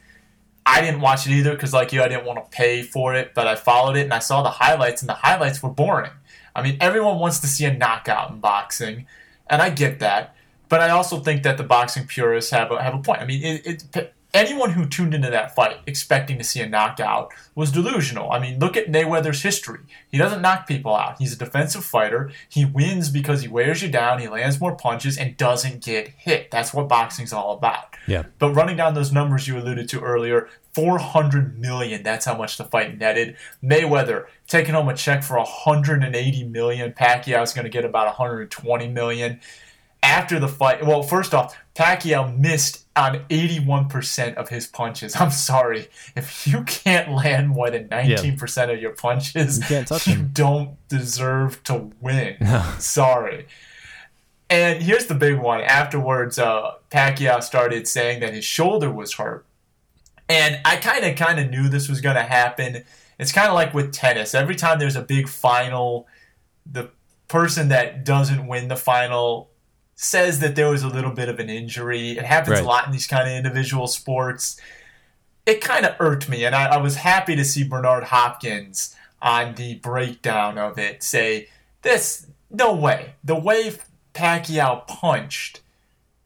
I didn't watch it either because, like you, I didn't want to pay for it, but I followed it and I saw the highlights, and the highlights were boring. I mean, everyone wants to see a knockout in boxing, and I get that, but I also think that the boxing purists have a, have a point. I mean, it, it, anyone who tuned into that fight expecting to see a knockout was delusional. I mean, look at Mayweather's history. He doesn't knock people out. He's a defensive fighter. He wins because he wears you down, he lands more punches, and doesn't get hit. That's what boxing's all about. Yeah. But running down those numbers you alluded to earlier, 400 million. That's how much the fight netted. Mayweather taking home a check for 180 million. Pacquiao's going to get about 120 million. After the fight, well, first off, Pacquiao missed on 81% of his punches. I'm sorry. If you can't land more than 19% yeah. of your punches, you, can't touch you don't deserve to win. sorry. And here's the big one. Afterwards, uh, Pacquiao started saying that his shoulder was hurt. And I kind of kind of knew this was going to happen. It's kind of like with tennis. Every time there's a big final, the person that doesn't win the final says that there was a little bit of an injury. It happens right. a lot in these kind of individual sports. It kind of irked me, and I, I was happy to see Bernard Hopkins on the breakdown of it say, "This no way. The way Pacquiao punched."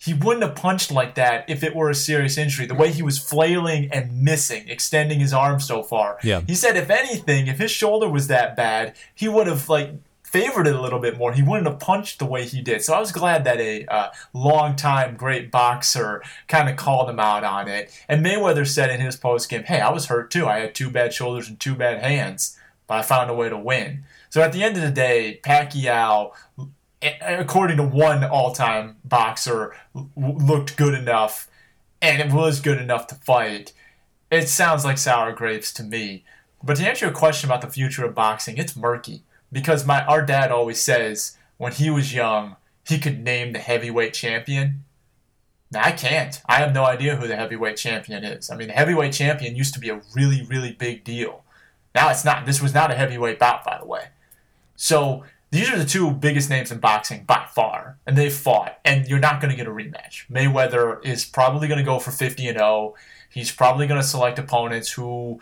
he wouldn't have punched like that if it were a serious injury. The way he was flailing and missing, extending his arm so far. Yeah. He said, if anything, if his shoulder was that bad, he would have like favored it a little bit more. He wouldn't have punched the way he did. So I was glad that a uh, long-time great boxer kind of called him out on it. And Mayweather said in his post game, "Hey, I was hurt too. I had two bad shoulders and two bad hands, but I found a way to win." So at the end of the day, Pacquiao according to one all-time boxer, looked good enough, and it was good enough to fight. It sounds like sour grapes to me. But to answer your question about the future of boxing, it's murky because my our dad always says when he was young he could name the heavyweight champion. Now, I can't. I have no idea who the heavyweight champion is. I mean, the heavyweight champion used to be a really, really big deal. Now it's not. This was not a heavyweight bout, by the way. So these are the two biggest names in boxing by far, and they've fought, and you're not going to get a rematch. Mayweather is probably going to go for 50 and 0. He's probably going to select opponents who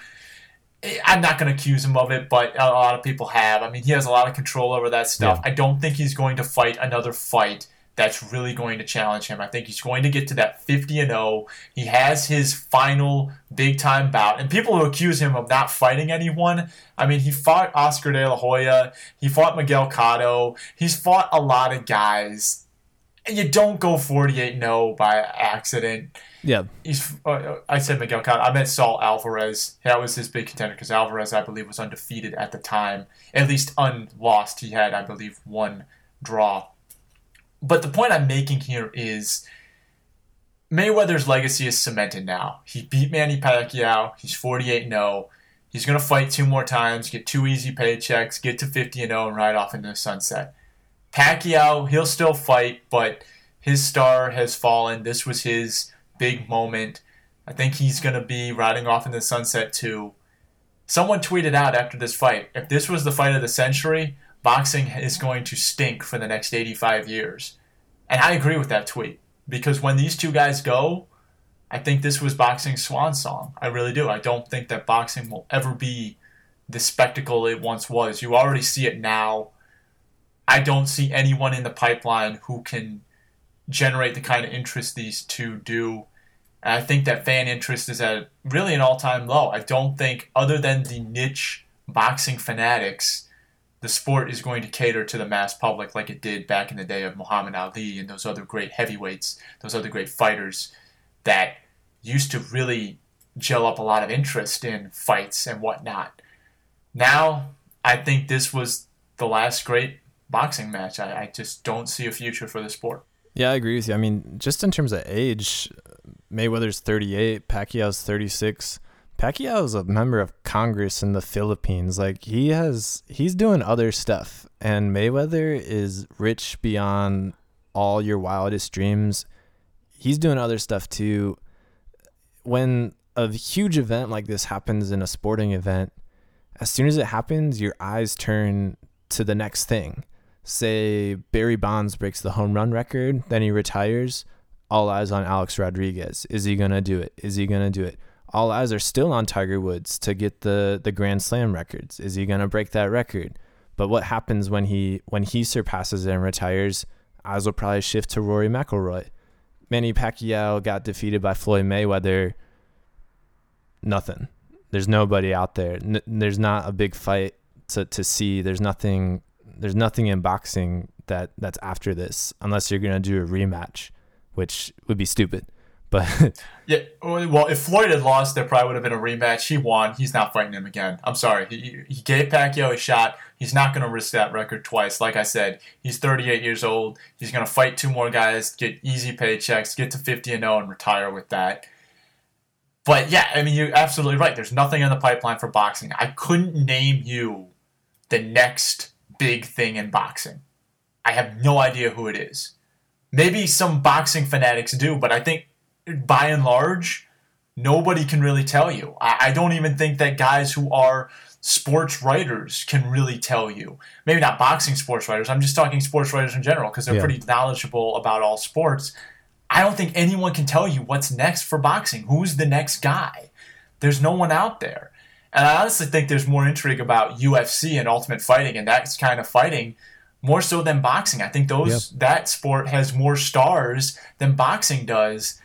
I'm not going to accuse him of it, but a lot of people have. I mean, he has a lot of control over that stuff. Yeah. I don't think he's going to fight another fight that's really going to challenge him. I think he's going to get to that 50 and 0. He has his final big time bout. And people who accuse him of not fighting anyone, I mean, he fought Oscar De La Hoya, he fought Miguel Cotto, he's fought a lot of guys. And you don't go 48 0 by accident. Yeah. He's. Uh, I said Miguel Cotto. I meant Saul Alvarez. That was his big contender because Alvarez, I believe, was undefeated at the time. At least unlost. He had, I believe, one draw but the point I'm making here is Mayweather's legacy is cemented now. He beat Manny Pacquiao. He's 48 0. He's going to fight two more times, get two easy paychecks, get to 50 0, and ride off into the sunset. Pacquiao, he'll still fight, but his star has fallen. This was his big moment. I think he's going to be riding off in the sunset too. Someone tweeted out after this fight if this was the fight of the century, boxing is going to stink for the next 85 years. And I agree with that tweet because when these two guys go, I think this was boxing's swan song. I really do. I don't think that boxing will ever be the spectacle it once was. You already see it now. I don't see anyone in the pipeline who can generate the kind of interest these two do. And I think that fan interest is at really an all time low. I don't think, other than the niche boxing fanatics, the sport is going to cater to the mass public like it did back in the day of Muhammad Ali and those other great heavyweights, those other great fighters that used to really gel up a lot of interest in fights and whatnot. Now, I think this was the last great boxing match. I, I just don't see a future for the sport. Yeah, I agree with you. I mean, just in terms of age, Mayweather's 38, Pacquiao's 36. Pacquiao is a member of Congress in the Philippines. Like he has, he's doing other stuff, and Mayweather is rich beyond all your wildest dreams. He's doing other stuff too. When a huge event like this happens in a sporting event, as soon as it happens, your eyes turn to the next thing. Say Barry Bonds breaks the home run record, then he retires. All eyes on Alex Rodriguez. Is he gonna do it? Is he gonna do it? All eyes are still on Tiger Woods to get the the Grand Slam records. Is he gonna break that record? But what happens when he when he surpasses it and retires? Eyes will probably shift to Rory McIlroy. Manny Pacquiao got defeated by Floyd Mayweather. Nothing there's nobody out there. N- there's not a big fight to, to see. There's nothing. There's nothing in boxing that that's after this, unless you're gonna do a rematch, which would be stupid. But yeah, well, if Floyd had lost, there probably would have been a rematch. He won. He's not fighting him again. I'm sorry. He, he gave Pacquiao a shot. He's not going to risk that record twice. Like I said, he's 38 years old. He's going to fight two more guys, get easy paychecks, get to 50 and 0, and retire with that. But yeah, I mean, you're absolutely right. There's nothing in the pipeline for boxing. I couldn't name you the next big thing in boxing. I have no idea who it is. Maybe some boxing fanatics do, but I think by and large, nobody can really tell you. I, I don't even think that guys who are sports writers can really tell you. Maybe not boxing sports writers. I'm just talking sports writers in general because they're yeah. pretty knowledgeable about all sports. I don't think anyone can tell you what's next for boxing. Who's the next guy? There's no one out there. And I honestly think there's more intrigue about UFC and ultimate fighting and that kind of fighting more so than boxing. I think those yep. that sport has more stars than boxing does.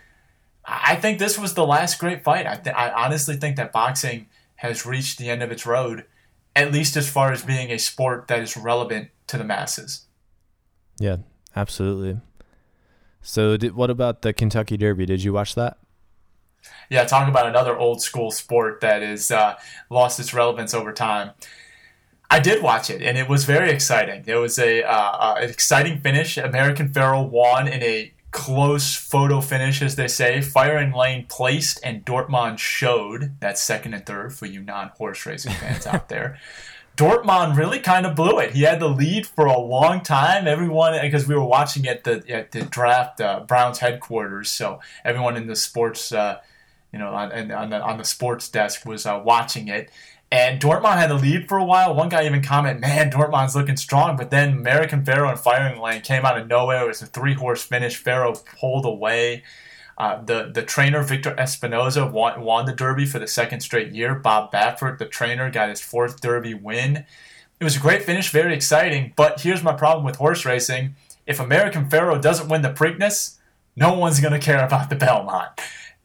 I think this was the last great fight. I, th- I honestly think that boxing has reached the end of its road, at least as far as being a sport that is relevant to the masses. Yeah, absolutely. So, did, what about the Kentucky Derby? Did you watch that? Yeah, talk about another old school sport that has uh, lost its relevance over time. I did watch it, and it was very exciting. It was a uh, uh, an exciting finish. American Pharoah won in a close photo finish, as they say. Firing Line placed, and Dortmund showed. That's second and third for you non horse racing fans out there. Dortmund really kind of blew it. He had the lead for a long time. Everyone, because we were watching at the at the draft uh, Browns headquarters, so everyone in the sports, uh, you know, on, on the on the sports desk was uh, watching it. And Dortmund had the lead for a while. One guy even commented, "Man, Dortmund's looking strong." But then American Pharoah and Firing Line came out of nowhere. It was a three horse finish. Pharoah pulled away. Uh, the the trainer Victor Espinoza won, won the Derby for the second straight year. Bob Baffert, the trainer, got his fourth Derby win. It was a great finish, very exciting. But here's my problem with horse racing: if American Pharoah doesn't win the Preakness, no one's going to care about the Belmont.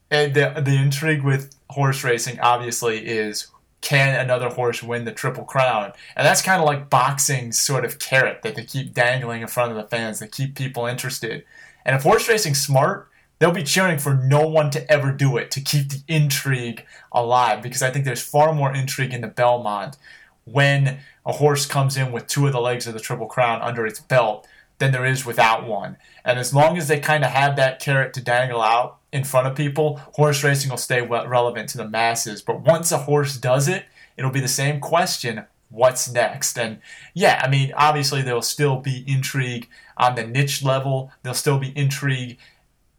And the the intrigue with horse racing obviously is can another horse win the Triple Crown? And that's kind of like boxing's sort of carrot that they keep dangling in front of the fans that keep people interested. And if horse racing's smart, they'll be cheering for no one to ever do it to keep the intrigue alive because I think there's far more intrigue in the Belmont when a horse comes in with two of the legs of the Triple Crown under its belt than there is without one. And as long as they kind of have that carrot to dangle out in front of people, horse racing will stay relevant to the masses. But once a horse does it, it'll be the same question what's next? And yeah, I mean, obviously, there'll still be intrigue on the niche level, there'll still be intrigue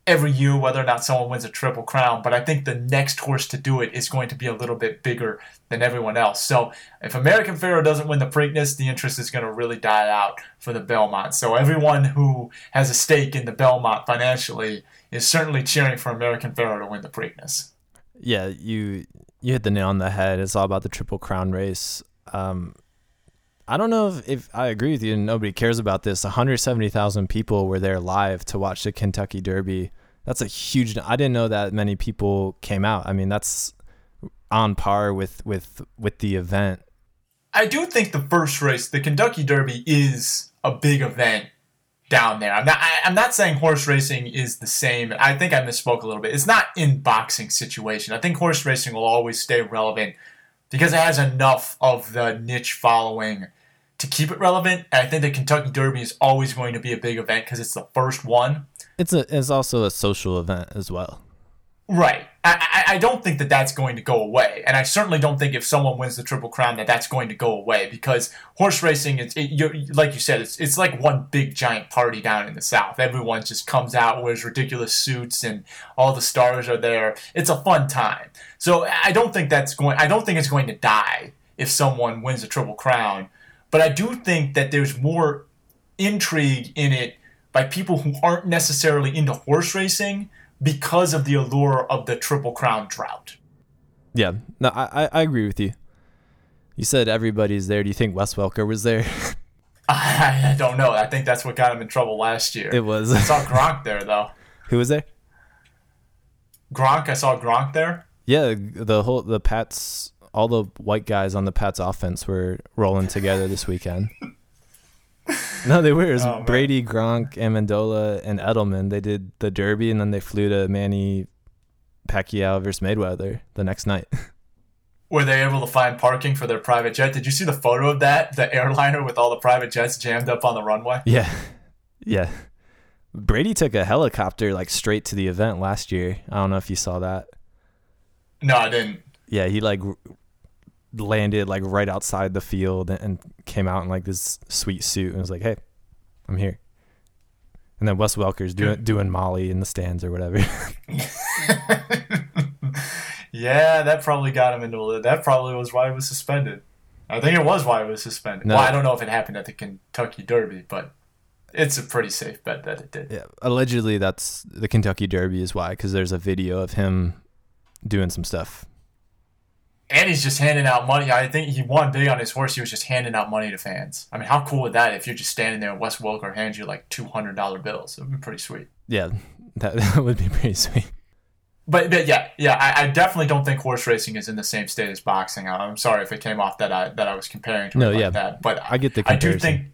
every year whether or not someone wins a triple crown, but I think the next horse to do it is going to be a little bit bigger than everyone else. So if American Pharoah doesn't win the Preakness, the interest is going to really die out for the Belmont. So everyone who has a stake in the Belmont financially is certainly cheering for American Pharoah to win the Preakness. Yeah, you you hit the nail on the head. It's all about the Triple Crown race. Um, I don't know if, if I agree with you. Nobody cares about this. 170,000 people were there live to watch the Kentucky Derby. That's a huge. I didn't know that many people came out. I mean, that's on par with with with the event. I do think the first race, the Kentucky Derby, is a big event down there. I'm not. I, am not saying horse racing is the same. I think I misspoke a little bit. It's not in boxing situation. I think horse racing will always stay relevant because it has enough of the niche following to keep it relevant. And I think the Kentucky Derby is always going to be a big event because it's the first one. It's a. It's also a social event as well. Right. I, I, don't think that that's going to go away, and I certainly don't think if someone wins the Triple Crown that that's going to go away because horse racing, it's it, like you said, it's it's like one big giant party down in the South. Everyone just comes out, wears ridiculous suits, and all the stars are there. It's a fun time. So I don't think that's going. I don't think it's going to die if someone wins the Triple Crown, but I do think that there's more intrigue in it by people who aren't necessarily into horse racing because of the allure of the Triple Crown drought. Yeah, no, I, I agree with you. You said everybody's there. Do you think Wes Welker was there? I, I don't know. I think that's what got him in trouble last year. It was. I saw Gronk there though. Who was there? Gronk. I saw Gronk there. Yeah, the whole the Pats, all the white guys on the Pats offense were rolling together this weekend. No, they were. It was oh, Brady, Gronk, Amendola, and Edelman. They did the Derby, and then they flew to Manny Pacquiao versus Mayweather the next night. Were they able to find parking for their private jet? Did you see the photo of that? The airliner with all the private jets jammed up on the runway? Yeah. Yeah. Brady took a helicopter like straight to the event last year. I don't know if you saw that. No, I didn't. Yeah, he like landed like right outside the field and came out in like this sweet suit and was like, "Hey, I'm here." And then Wes Welker's doing doing Molly in the stands or whatever. yeah, that probably got him into that. Probably was why he was suspended. I think it was why he was suspended. No. Well, I don't know if it happened at the Kentucky Derby, but it's a pretty safe bet that it did. Yeah, allegedly that's the Kentucky Derby is why because there's a video of him doing some stuff and he's just handing out money. I think he won big on his horse. He was just handing out money to fans. I mean, how cool would that if you're just standing there and Wes Welker hands you like two hundred dollar bills? It would be pretty sweet. Yeah, that, that would be pretty sweet. But, but yeah, yeah, I, I, definitely don't think horse racing is in the same state as boxing. I'm sorry if it came off that I that I was comparing to no, yeah, like that, but I get the comparison. I do think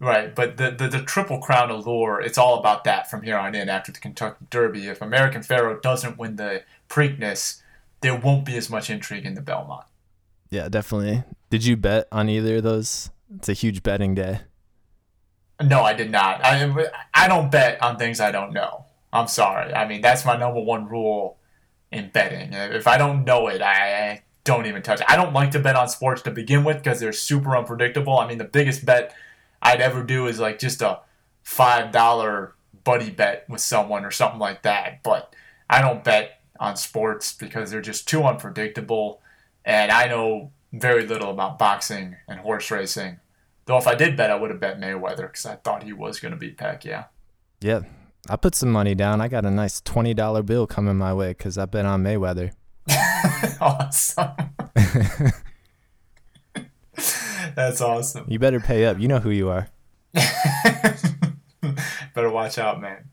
right, but the, the the triple crown allure, it's all about that from here on in. After the Kentucky Derby, if American Pharoah doesn't win the Preakness there won't be as much intrigue in the Belmont. Yeah, definitely. Did you bet on either of those? It's a huge betting day. No, I did not. I I don't bet on things I don't know. I'm sorry. I mean, that's my number one rule in betting. If I don't know it, I don't even touch it. I don't like to bet on sports to begin with because they're super unpredictable. I mean, the biggest bet I'd ever do is like just a five dollar buddy bet with someone or something like that. But I don't bet on sports because they're just too unpredictable. And I know very little about boxing and horse racing. Though if I did bet, I would have bet Mayweather because I thought he was going to beat Pacquiao. Yeah, I put some money down. I got a nice twenty dollar bill coming my way because I bet on Mayweather. awesome. That's awesome. You better pay up. You know who you are. better watch out, man.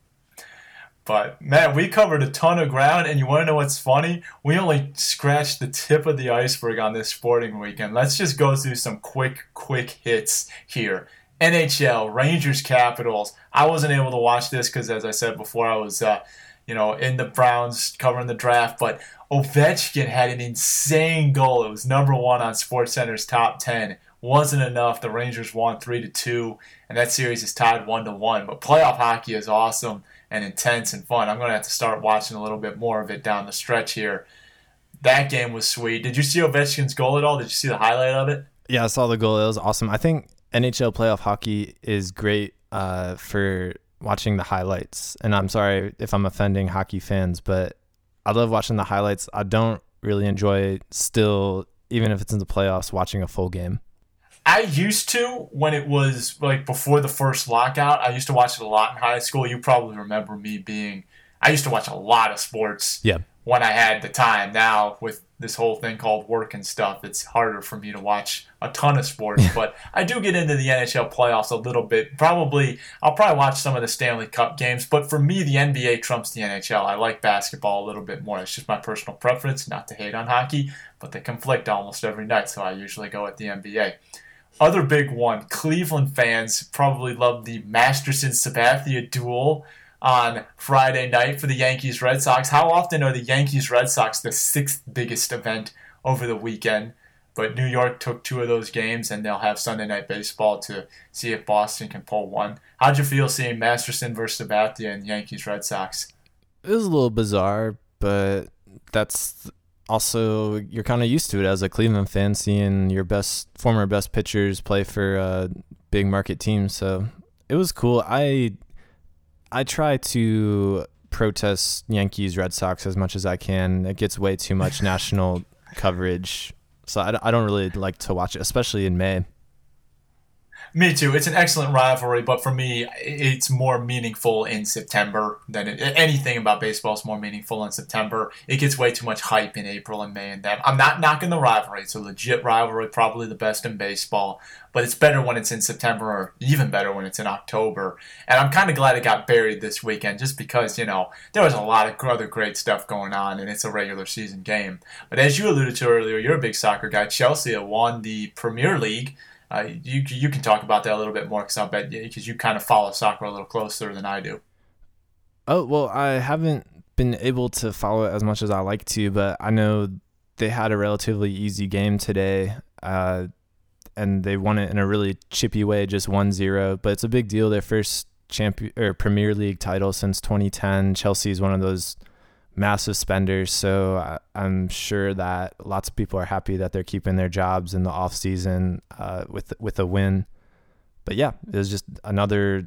But man, we covered a ton of ground, and you want to know what's funny? We only scratched the tip of the iceberg on this sporting weekend. Let's just go through some quick, quick hits here. NHL, Rangers, Capitals. I wasn't able to watch this because, as I said before, I was, uh, you know, in the Browns covering the draft. But Ovechkin had an insane goal. It was number one on SportsCenter's top ten. Wasn't enough. The Rangers won three to two, and that series is tied one to one. But playoff hockey is awesome and intense and fun. I'm going to have to start watching a little bit more of it down the stretch here. That game was sweet. Did you see Ovechkin's goal at all? Did you see the highlight of it? Yeah, I saw the goal. It was awesome. I think NHL playoff hockey is great uh, for watching the highlights. And I'm sorry if I'm offending hockey fans, but I love watching the highlights. I don't really enjoy still, even if it's in the playoffs, watching a full game. I used to when it was like before the first lockout. I used to watch it a lot in high school. You probably remember me being. I used to watch a lot of sports. Yeah. When I had the time. Now with this whole thing called work and stuff, it's harder for me to watch a ton of sports. but I do get into the NHL playoffs a little bit. Probably I'll probably watch some of the Stanley Cup games. But for me, the NBA trumps the NHL. I like basketball a little bit more. It's just my personal preference. Not to hate on hockey, but they conflict almost every night. So I usually go with the NBA. Other big one, Cleveland fans probably love the Masterson Sabathia duel on Friday night for the Yankees Red Sox. How often are the Yankees Red Sox the sixth biggest event over the weekend? But New York took two of those games, and they'll have Sunday night baseball to see if Boston can pull one. How'd you feel seeing Masterson versus Sabathia and Yankees Red Sox? It was a little bizarre, but that's also you're kind of used to it as a Cleveland fan, seeing your best former best pitchers play for uh, big market teams. So it was cool. I I try to protest Yankees Red Sox as much as I can. It gets way too much national coverage, so I, I don't really like to watch it, especially in May. Me too. It's an excellent rivalry, but for me, it's more meaningful in September than it, anything about baseball is more meaningful in September. It gets way too much hype in April and May and then. I'm not knocking the rivalry. It's a legit rivalry, probably the best in baseball, but it's better when it's in September or even better when it's in October. And I'm kind of glad it got buried this weekend just because, you know, there was a lot of other great stuff going on and it's a regular season game. But as you alluded to earlier, you're a big soccer guy. Chelsea won the Premier League uh, you you can talk about that a little bit more because I bet because you kind of follow soccer a little closer than I do. Oh well, I haven't been able to follow it as much as I like to, but I know they had a relatively easy game today, uh, and they won it in a really chippy way, just 1-0. But it's a big deal. Their first champion or Premier League title since 2010. Chelsea is one of those massive spenders. So I, am sure that lots of people are happy that they're keeping their jobs in the off season uh, with with a win. But yeah, it was just another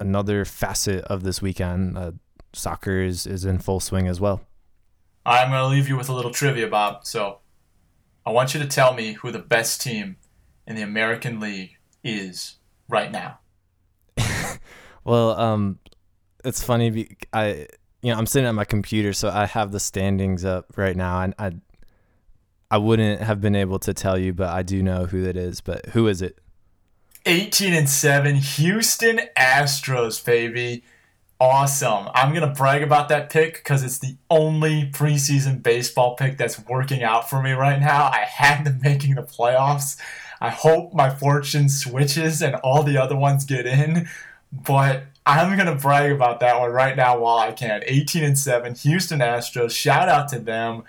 another facet of this weekend. Uh, soccer is, is in full swing as well. I'm going to leave you with a little trivia, Bob. So I want you to tell me who the best team in the American League is right now. well, um, it's funny. I you know, I'm sitting at my computer, so I have the standings up right now, and I, I wouldn't have been able to tell you, but I do know who it is. But who is it? 18 and 7 Houston Astros, baby. Awesome. I'm going to brag about that pick because it's the only preseason baseball pick that's working out for me right now. I had them making the playoffs. I hope my fortune switches and all the other ones get in, but I'm gonna brag about that one right now while I can. 18 and 7, Houston Astros. Shout out to them.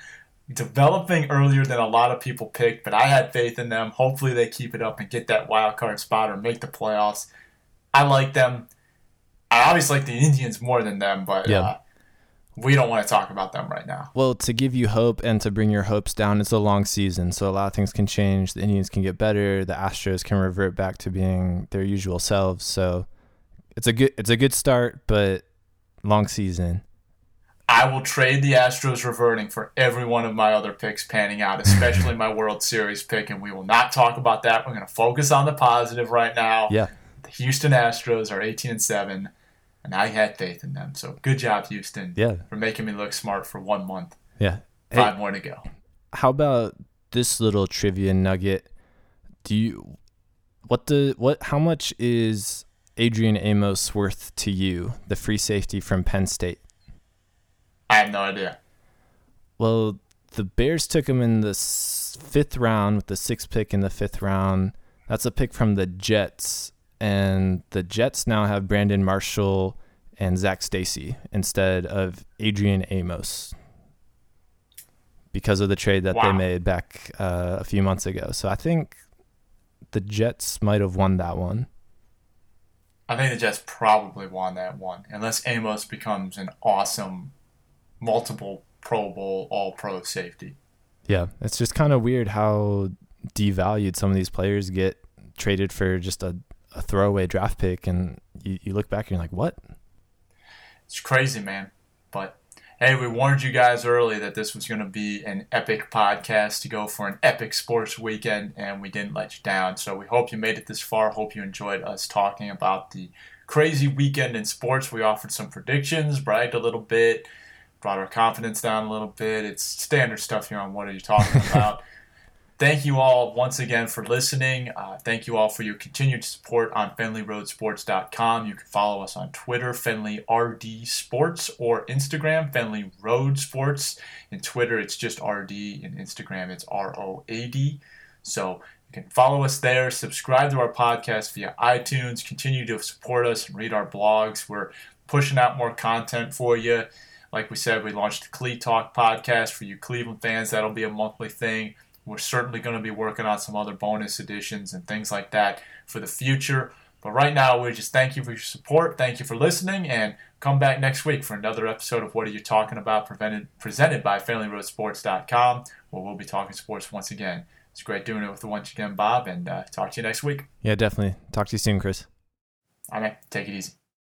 Developing earlier than a lot of people picked, but I had faith in them. Hopefully they keep it up and get that wild card spot or make the playoffs. I like them. I obviously like the Indians more than them, but yeah. Uh, we don't want to talk about them right now. Well, to give you hope and to bring your hopes down, it's a long season, so a lot of things can change. The Indians can get better. The Astros can revert back to being their usual selves. So it's a good it's a good start, but long season. I will trade the Astros reverting for every one of my other picks panning out, especially my World Series pick, and we will not talk about that. We're going to focus on the positive right now. Yeah. The Houston Astros are 18 and 7, and I had faith in them. So good job, Houston. Yeah. For making me look smart for one month. Yeah. Five hey, more to go. How about this little trivia nugget? Do you what the what how much is Adrian Amos worth to you, the free safety from Penn State? I have no idea. Well, the Bears took him in the fifth round with the sixth pick in the fifth round. That's a pick from the Jets, and the Jets now have Brandon Marshall and Zac Stacy instead of Adrian Amos because of the trade that wow. they made back uh, a few months ago. So I think the Jets might have won that one. I think the Jets probably won that one, unless Amos becomes an awesome multiple Pro Bowl All Pro safety. Yeah, it's just kind of weird how devalued some of these players get traded for just a, a throwaway draft pick, and you, you look back and you're like, what? It's crazy, man. Hey, we warned you guys early that this was going to be an epic podcast to go for an epic sports weekend, and we didn't let you down. So we hope you made it this far. Hope you enjoyed us talking about the crazy weekend in sports. We offered some predictions, bragged a little bit, brought our confidence down a little bit. It's standard stuff here on What Are You Talking About? Thank you all once again for listening. Uh, thank you all for your continued support on FenleyRoadSports.com. You can follow us on Twitter, Fenley RD Sports, or Instagram, Fenley Road Sports. In Twitter, it's just RD. In Instagram, it's R O A D. So you can follow us there, subscribe to our podcast via iTunes, continue to support us and read our blogs. We're pushing out more content for you. Like we said, we launched the Clee Talk podcast for you Cleveland fans. That'll be a monthly thing. We're certainly going to be working on some other bonus editions and things like that for the future. But right now, we just thank you for your support. Thank you for listening, and come back next week for another episode of What Are You Talking About, presented, presented by FenleyRoadSports.com, where we'll be talking sports once again. It's great doing it with the once again, Bob, and uh, talk to you next week. Yeah, definitely. Talk to you soon, Chris. All right, take it easy.